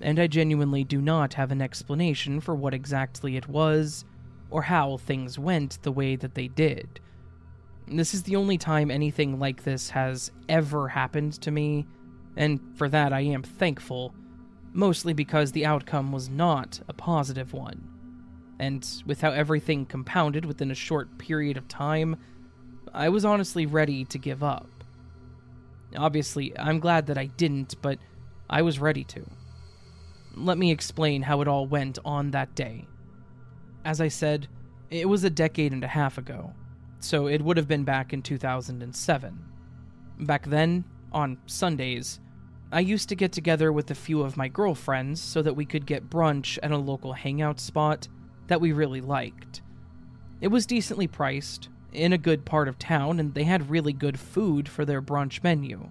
and I genuinely do not have an explanation for what exactly it was or how things went the way that they did. This is the only time anything like this has ever happened to me, and for that I am thankful, mostly because the outcome was not a positive one. And with how everything compounded within a short period of time, I was honestly ready to give up. Obviously, I'm glad that I didn't, but I was ready to. Let me explain how it all went on that day. As I said, it was a decade and a half ago, so it would have been back in 2007. Back then, on Sundays, I used to get together with a few of my girlfriends so that we could get brunch at a local hangout spot that we really liked. It was decently priced, in a good part of town, and they had really good food for their brunch menu.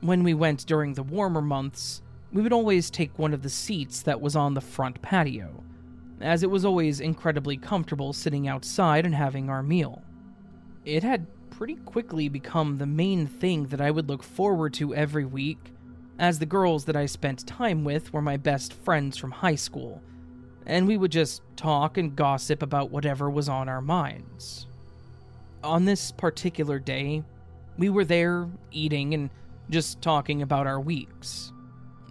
When we went during the warmer months, we would always take one of the seats that was on the front patio as it was always incredibly comfortable sitting outside and having our meal. It had pretty quickly become the main thing that I would look forward to every week, as the girls that I spent time with were my best friends from high school, and we would just talk and gossip about whatever was on our minds. On this particular day, we were there eating and just talking about our weeks.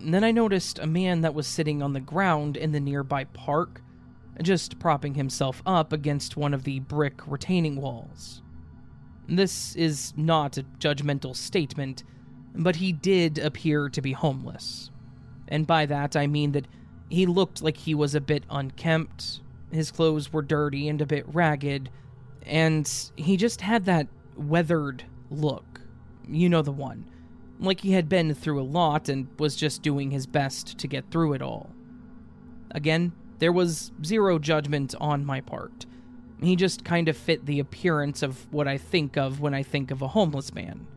Then I noticed a man that was sitting on the ground in the nearby park just propping himself up against one of the brick retaining walls. This is not a judgmental statement, but he did appear to be homeless. And by that I mean that he looked like he was a bit unkempt, his clothes were dirty and a bit ragged, and he just had that weathered look. You know the one. Like he had been through a lot and was just doing his best to get through it all. Again, there was zero judgment on my part. He just kind of fit the appearance of what I think of when I think of a homeless man.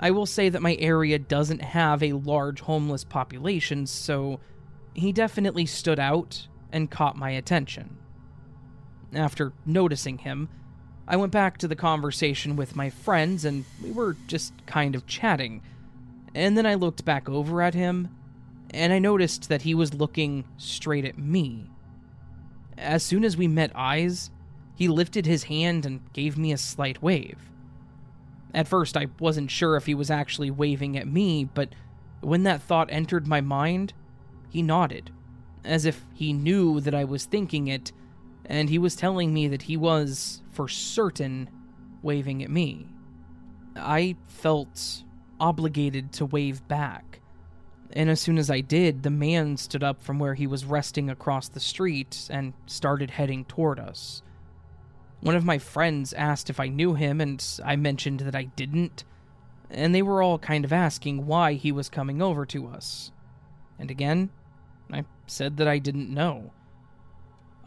I will say that my area doesn't have a large homeless population, so he definitely stood out and caught my attention. After noticing him, I went back to the conversation with my friends and we were just kind of chatting. And then I looked back over at him and I noticed that he was looking straight at me. As soon as we met eyes, he lifted his hand and gave me a slight wave. At first, I wasn't sure if he was actually waving at me, but when that thought entered my mind, he nodded, as if he knew that I was thinking it, and he was telling me that he was, for certain, waving at me. I felt obligated to wave back, and as soon as I did, the man stood up from where he was resting across the street and started heading toward us. One of my friends asked if I knew him, and I mentioned that I didn't, and they were all kind of asking why he was coming over to us. And again, I said that I didn't know.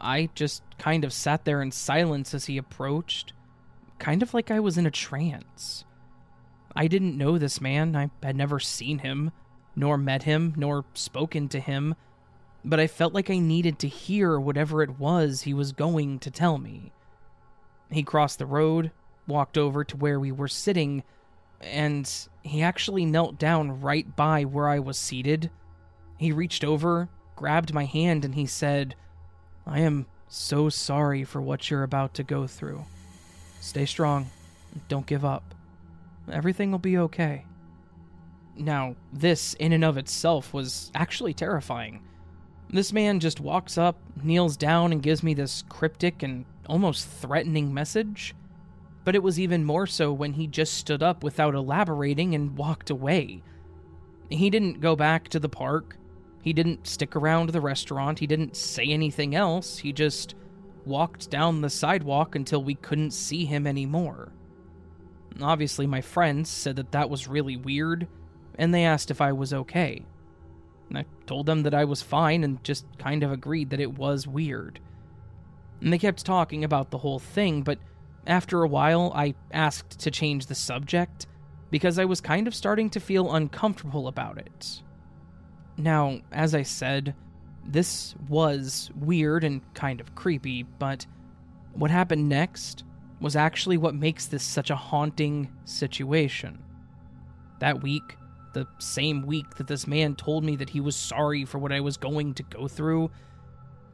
I just kind of sat there in silence as he approached, kind of like I was in a trance. I didn't know this man, I had never seen him, nor met him, nor spoken to him, but I felt like I needed to hear whatever it was he was going to tell me. He crossed the road, walked over to where we were sitting, and he actually knelt down right by where I was seated. He reached over, grabbed my hand, and he said, I am so sorry for what you're about to go through. Stay strong. Don't give up. Everything will be okay. Now, this in and of itself was actually terrifying. This man just walks up, kneels down, and gives me this cryptic and almost threatening message. But it was even more so when he just stood up without elaborating and walked away. He didn't go back to the park. He didn't stick around the restaurant. He didn't say anything else. He just walked down the sidewalk until we couldn't see him anymore. Obviously, my friends said that that was really weird, and they asked if I was okay. I told them that I was fine and just kind of agreed that it was weird. And they kept talking about the whole thing, but after a while, I asked to change the subject because I was kind of starting to feel uncomfortable about it. Now, as I said, this was weird and kind of creepy, but what happened next was actually what makes this such a haunting situation. That week, the same week that this man told me that he was sorry for what I was going to go through,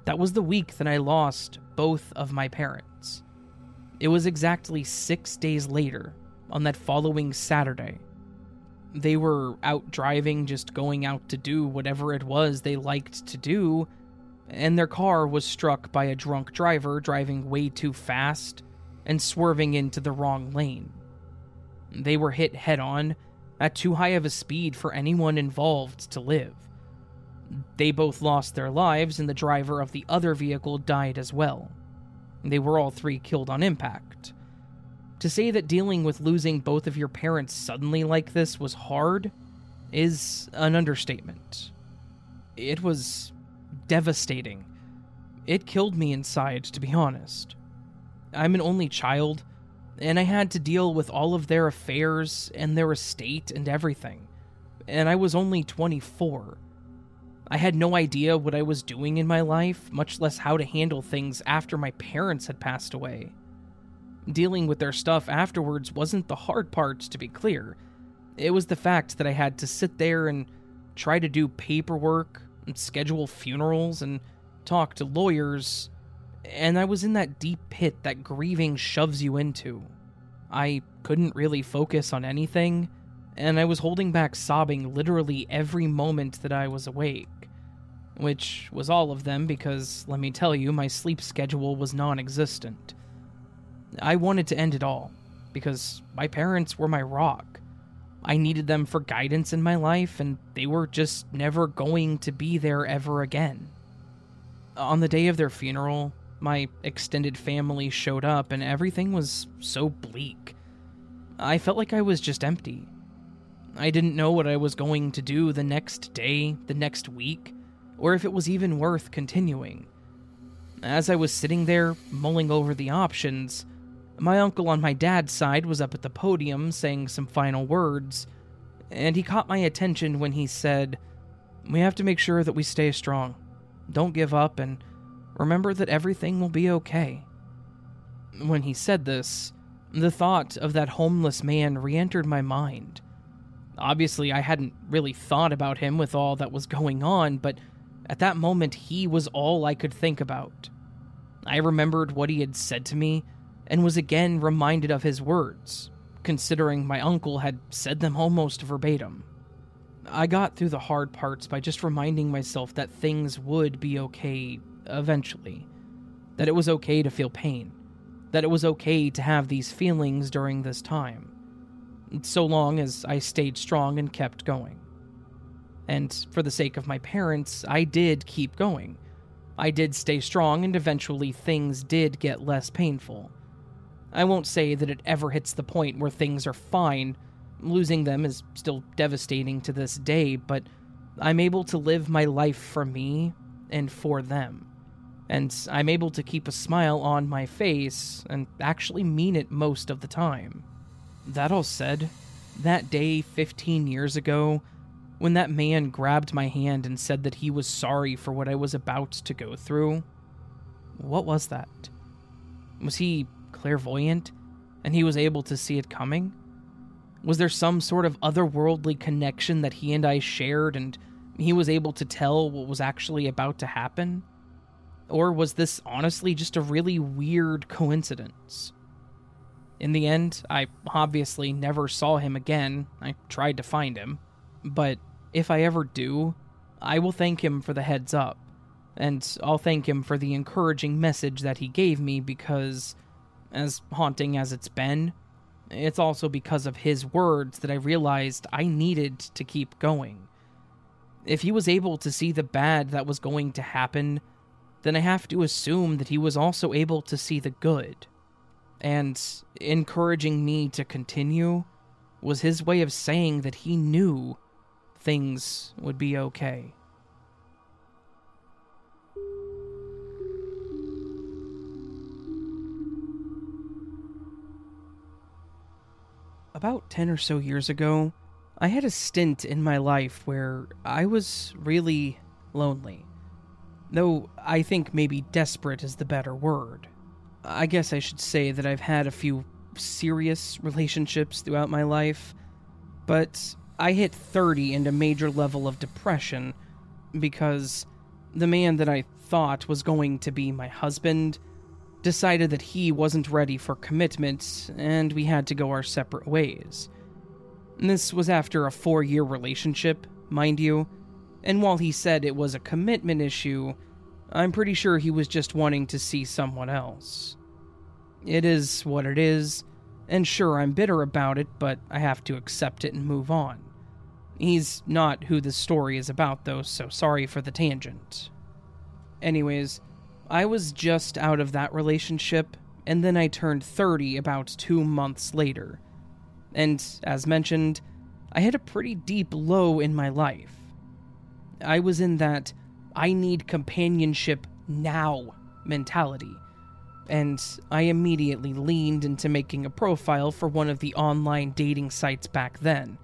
that was the week that I lost both of my parents. It was exactly six days later, on that following Saturday. They were out driving, just going out to do whatever it was they liked to do, and their car was struck by a drunk driver driving way too fast and swerving into the wrong lane. They were hit head on at too high of a speed for anyone involved to live. They both lost their lives, and the driver of the other vehicle died as well. They were all three killed on impact. To say that dealing with losing both of your parents suddenly like this was hard is an understatement. It was devastating. It killed me inside, to be honest. I'm an only child, and I had to deal with all of their affairs and their estate and everything. And I was only 24. I had no idea what I was doing in my life, much less how to handle things after my parents had passed away. Dealing with their stuff afterwards wasn't the hard part, to be clear. It was the fact that I had to sit there and try to do paperwork and schedule funerals and talk to lawyers, and I was in that deep pit that grieving shoves you into. I couldn't really focus on anything, and I was holding back sobbing literally every moment that I was awake which was all of them because, let me tell you, my sleep schedule was non existent. I wanted to end it all because my parents were my rock. I needed them for guidance in my life, and they were just never going to be there ever again. On the day of their funeral, my extended family showed up, and everything was so bleak. I felt like I was just empty. I didn't know what I was going to do the next day, the next week or if it was even worth continuing. As I was sitting there, mulling over the options, My uncle on my dad's side was up at the podium saying some final words, and he caught my attention when he said, We have to make sure that we stay strong. Don't give up, and remember that everything will be okay. When he said this, the thought of that homeless man re entered my mind. Obviously, I hadn't really thought about him with all that was going on, but at that moment, he was all I could think about. I remembered what he had said to me and was again reminded of his words, considering my uncle had said them almost verbatim. I got through the hard parts by just reminding myself that things would be okay eventually, that it was okay to feel pain, that it was okay to have these feelings during this time, so long as I stayed strong and kept going. And for the sake of my parents, I did keep going. I did stay strong, and eventually things did get less painful. I won't say that it ever hits the point where things are fine. Losing them is still devastating to this day, but I'm able to live my life for me and for them. And I'm able to keep a smile on my face and actually mean it most of the time. That all said, that day 15 years ago, when that man grabbed my hand and said that he was sorry for what I was about to go through, what was that? Was he clairvoyant and he was able to see it coming? Was there some sort of otherworldly connection that he and I shared and he was able to tell what was actually about to happen? Or was this honestly just a really weird coincidence? In the end, I obviously never saw him again. I tried to find him. But if I ever do, I will thank him for the heads up. And I'll thank him for the encouraging message that he gave me because as haunting as it's been, it's also because of his words that I realized I needed to keep going. If he was able to see the bad that was going to happen, then I have to assume that he was also able to see the good. And encouraging me to continue was his way of saying that he knew things would be okay. About 10 or so years ago, I had a stint in my life where I was really lonely. Though I think maybe desperate is the better word. I guess I should say that I've had a few serious relationships throughout my life, but I hit 30 and a major level of depression because the man that I thought was going to be my husband decided that he wasn't ready for commitment and we had to go our separate ways. This was after a four year relationship, mind you, and while he said it was a commitment issue, I'm pretty sure he was just wanting to see someone else. It is what it is, and sure, I'm bitter about it, but I have to accept it and move on. He's not who this story is about, though, so sorry for the tangent. Anyways, I was just out of that relationship, and then I turned 30 about two months later. And as mentioned, I had a pretty deep low in my life. I was in that I need companionship now mentality, and I immediately leaned into making a profile for one of the online dating sites back then.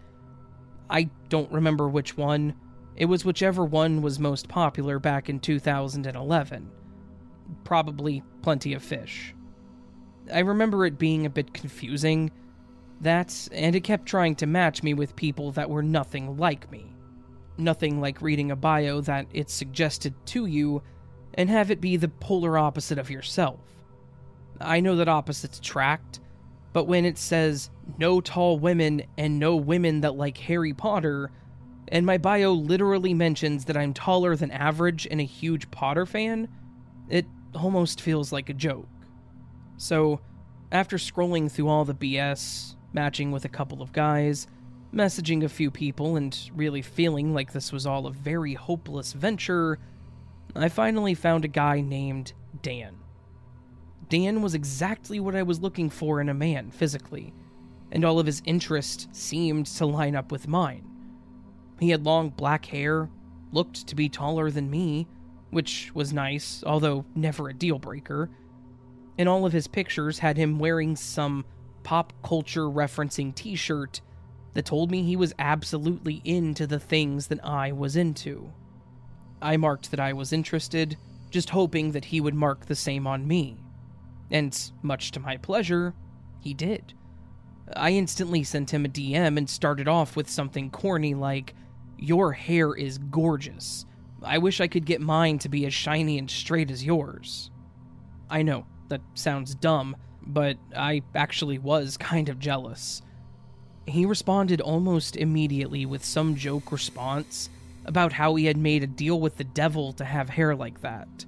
I don't remember which one, it was whichever one was most popular back in 2011 probably plenty of fish. I remember it being a bit confusing, that, and it kept trying to match me with people that were nothing like me. Nothing like reading a bio that it suggested to you and have it be the polar opposite of yourself. I know that opposites attract, but when it says no tall women and no women that like Harry Potter, and my bio literally mentions that I'm taller than average and a huge Potter fan, it almost feels like a joke. So, after scrolling through all the BS, matching with a couple of guys, messaging a few people, and really feeling like this was all a very hopeless venture, I finally found a guy named Dan. Dan was exactly what I was looking for in a man physically, and all of his interests seemed to line up with mine. He had long black hair, looked to be taller than me, which was nice, although never a deal breaker. and all of his pictures had him wearing some pop culture referencing t shirt that told me he was absolutely into the things that I was into. I marked that I was interested, just hoping that he would mark the same on me. And, much to my pleasure, he did. I instantly sent him a DM and started off with something corny like, Your hair is gorgeous. I wish I could get mine to be as shiny and straight as yours. I know, that sounds dumb, but I actually was kind of jealous. He responded almost immediately with some joke response about how he had made a deal with the devil to have hair like that.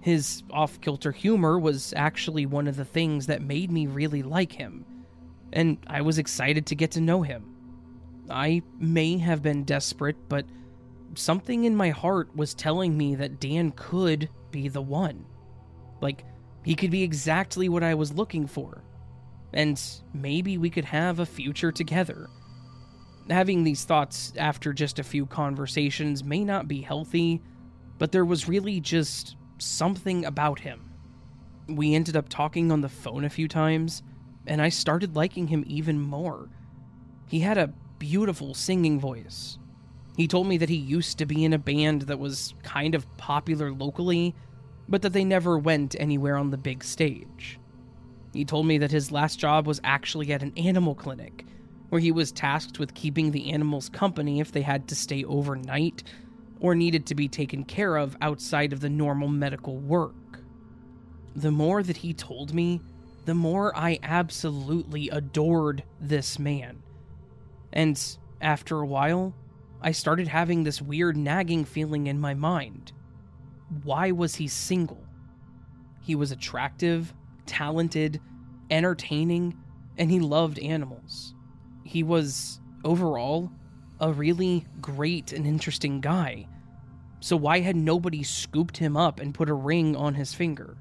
His off kilter humor was actually one of the things that made me really like him, and I was excited to get to know him. I may have been desperate, but something in my heart was telling me that Dan could be the one. Like, he could be exactly what I was looking for. And maybe we could have a future together. Having these thoughts after just a few conversations may not be healthy, but there was really just something about him. We ended up talking on the phone a few times, and I started liking him even more. He had a beautiful singing voice. He told me that he used to be in a band that was kind of popular locally but that they never went anywhere on the big stage. He told me that his last job was actually at an animal clinic, where he was tasked with keeping the animals company if they had to stay overnight or needed to be taken care of outside of the normal medical work. The more that he told me, the more I absolutely adored this man. And after a while, I started having this weird nagging feeling in my mind why was he single? He was attractive, talented, entertaining, and he loved animals. He was, overall, a really great and interesting guy. So why had nobody scooped him up and put a ring on his finger?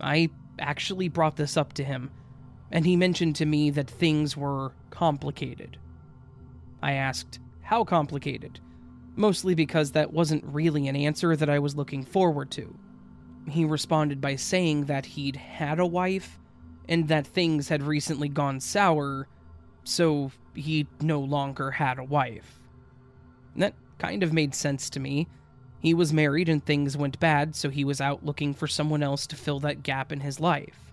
I actually brought this up to him, and he mentioned to me that things were complicated. I asked, How complicated? mostly because that wasn't really an answer that I was looking forward to. He responded by saying that he'd had a wife and that things had recently gone sour, so he no longer had a wife. That kind of made sense to me. He was married and things went bad, so he was out looking for someone else to fill that gap in his life.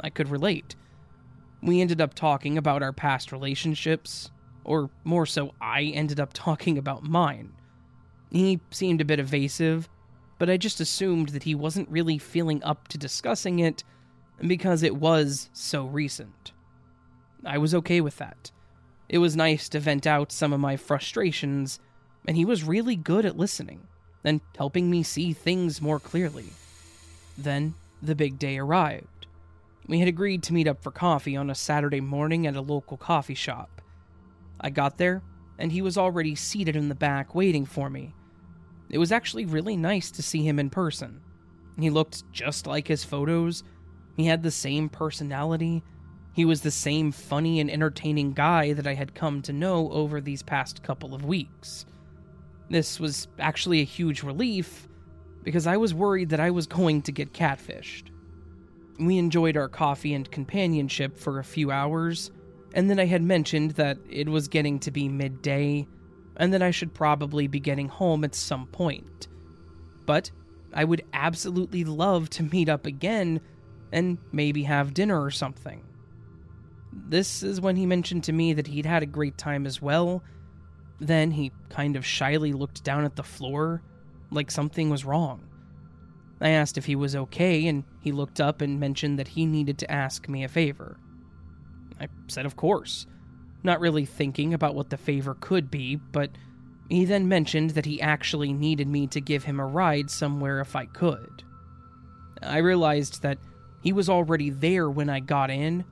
I could relate. We ended up talking about our past relationships, or more so, I ended up talking about mine. He seemed a bit evasive, but I just assumed that he wasn't really feeling up to discussing it because it was so recent. I was okay with that. It was nice to vent out some of my frustrations, and he was really good at listening and helping me see things more clearly. Then the big day arrived. We had agreed to meet up for coffee on a Saturday morning at a local coffee shop. I got there, and he was already seated in the back waiting for me. It was actually really nice to see him in person. He looked just like his photos. He had the same personality. He was the same funny and entertaining guy that I had come to know over these past couple of weeks. This was actually a huge relief because I was worried that I was going to get catfished. We enjoyed our coffee and companionship for a few hours and then I had mentioned that it was getting to be midday, and that I should probably be getting home at some point. But I would absolutely love to meet up again and maybe have dinner or something. This is when he mentioned to me that he'd had a great time as well. Then he kind of shyly looked down at the floor, like something was wrong. I asked if he was okay, and he looked up and mentioned that he needed to ask me a favor. I said, Of course. Not really thinking about what the favor could be, but he then mentioned that he actually needed me to give him a ride somewhere if I could. I realized that he was already there when I got in,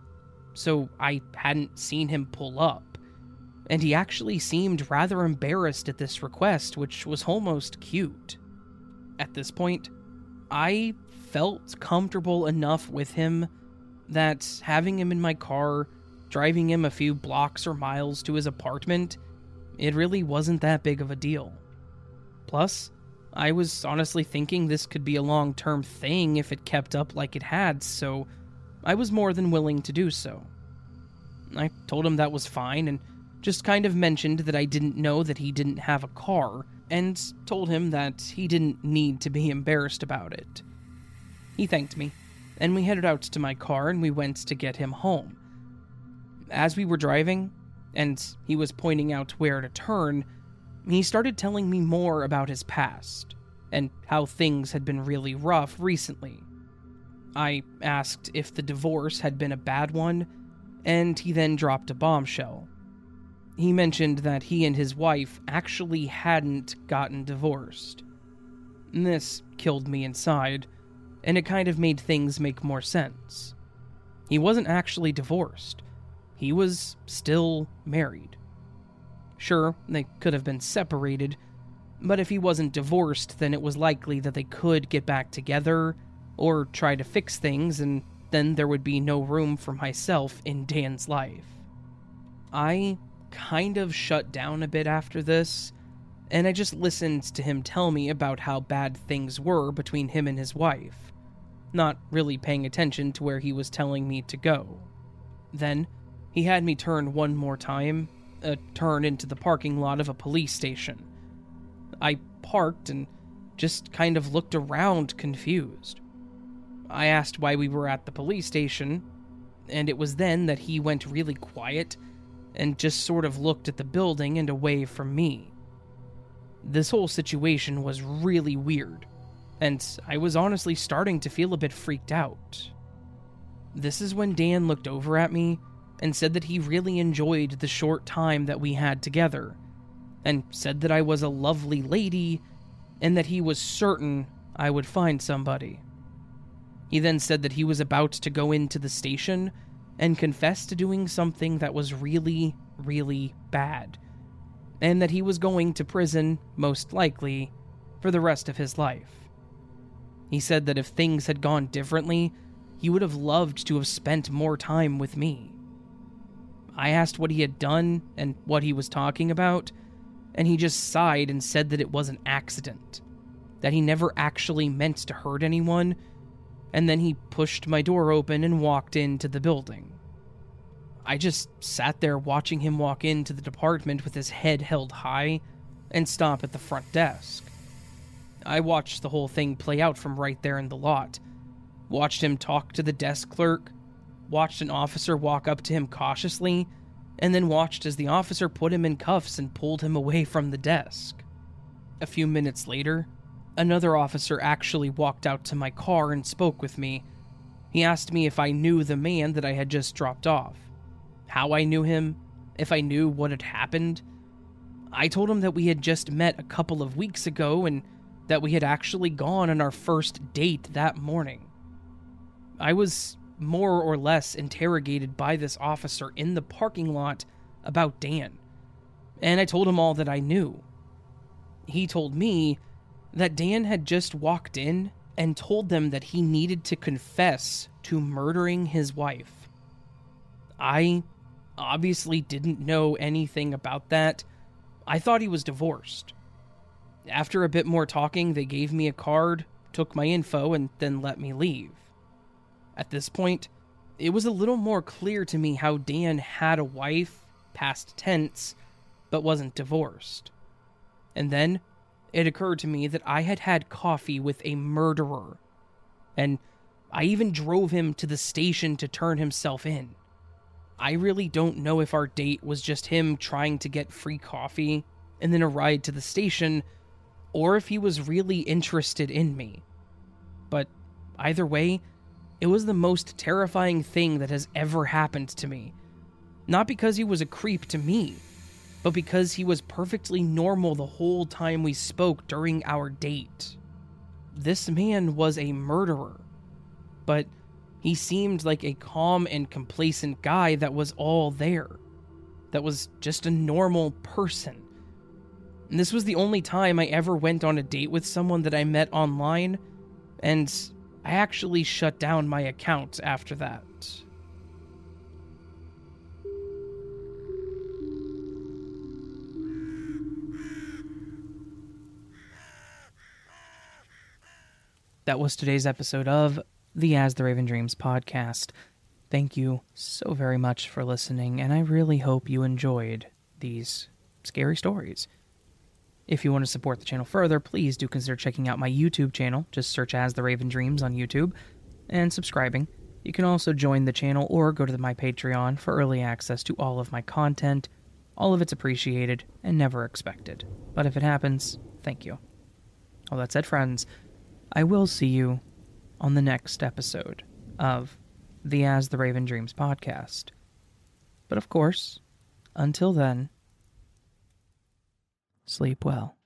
so I hadn't seen him pull up. And he actually seemed rather embarrassed at this request, which was almost cute. At this point, I felt comfortable enough with him that having him in my car driving him a few blocks or miles to his apartment, it really wasn't that big of a deal. Plus, I was honestly thinking this could be a long term thing if it kept up like it had, so I was more than willing to do so. I told him that was fine and just kind of mentioned that I didn't know that he didn't have a car and told him that he didn't need to be embarrassed about it. He thanked me, and we headed out to my car and we went to get him home. As we were driving, and he was pointing out where to turn, he started telling me more about his past and how things had been really rough recently. I asked if the divorce had been a bad one, and he then dropped a bombshell. He mentioned that he and his wife actually hadn't gotten divorced. This killed me inside, and it kind of made things make more sense. He wasn't actually divorced, he was still married. Sure, they could have been separated, but if he wasn't divorced, then it was likely that they could get back together or try to fix things, and then there would be no room for myself in Dan's life. I kind of shut down a bit after this, and I just listened to him tell me about how bad things were between him and his wife, not really paying attention to where he was telling me to go. Then, he had me turn one more time a turn into the parking lot of a police station. I parked and just kind of looked around confused. I asked why we were at the police station, and it was then that he went really quiet and just sort of looked at the building and away from me. This whole situation was really weird, and I was honestly starting to feel a bit freaked out. This is when Dan looked over at me and said that he really enjoyed the short time that we had together, and said that I was a lovely lady and that he was certain I would find somebody. He then said that he was about to go into the station and confess to doing something that was really, really bad, and that he was going to prison, most likely, for the rest of his life. He said that if things had gone differently, he would have loved to have spent more time with me. I asked what he had done and what he was talking about, and he just sighed and said that it was an accident, that he never actually meant to hurt anyone, and then he pushed my door open and walked into the building. I just sat there watching him walk into the department with his head held high and stop at the front desk. I watched the whole thing play out from right there in the lot. Watched him talk to the desk clerk, watched an officer walk up to him cautiously, and then watched as the officer put him in cuffs and pulled him away from the desk. A few minutes later, another officer actually walked out to my car and spoke with me. He asked me if I knew the man that I had just dropped off, how I knew him, if I knew what had happened. I told him that we had just met a couple of weeks ago and that we had actually gone on our first date that morning. I was more or less interrogated by this officer in the parking lot about Dan, and I told him all that I knew. He told me that Dan had just walked in and told them that he needed to confess to murdering his wife. I obviously didn't know anything about that. I thought he was divorced. After a bit more talking, they gave me a card, took my info, and then let me leave. At this point, it was a little more clear to me how Dan had a wife, past tense, but wasn't divorced. And then it occurred to me that I had had coffee with a murderer. And I even drove him to the station to turn himself in. I really don't know if our date was just him trying to get free coffee and then a ride to the station, or if he was really interested in me. But either way, it was the most terrifying thing that has ever happened to me. Not because he was a creep to me, but because he was perfectly normal the whole time we spoke during our date. This man was a murderer, but he seemed like a calm and complacent guy that was all there, that was just a normal person. And this was the only time I ever went on a date with someone that I met online, and I actually shut down my account after that. that was today's episode of the As the Raven Dreams podcast. Thank you so very much for listening, and I really hope you enjoyed these scary stories. If you want to support the channel further, please do consider checking out my YouTube channel. Just search As the Raven Dreams on YouTube and subscribing. You can also join the channel or go to my Patreon for early access to all of my content. All of it's appreciated and never expected. But if it happens, thank you. All that said, friends, I will see you on the next episode of the As the Raven Dreams podcast. But of course, until then, sleep well.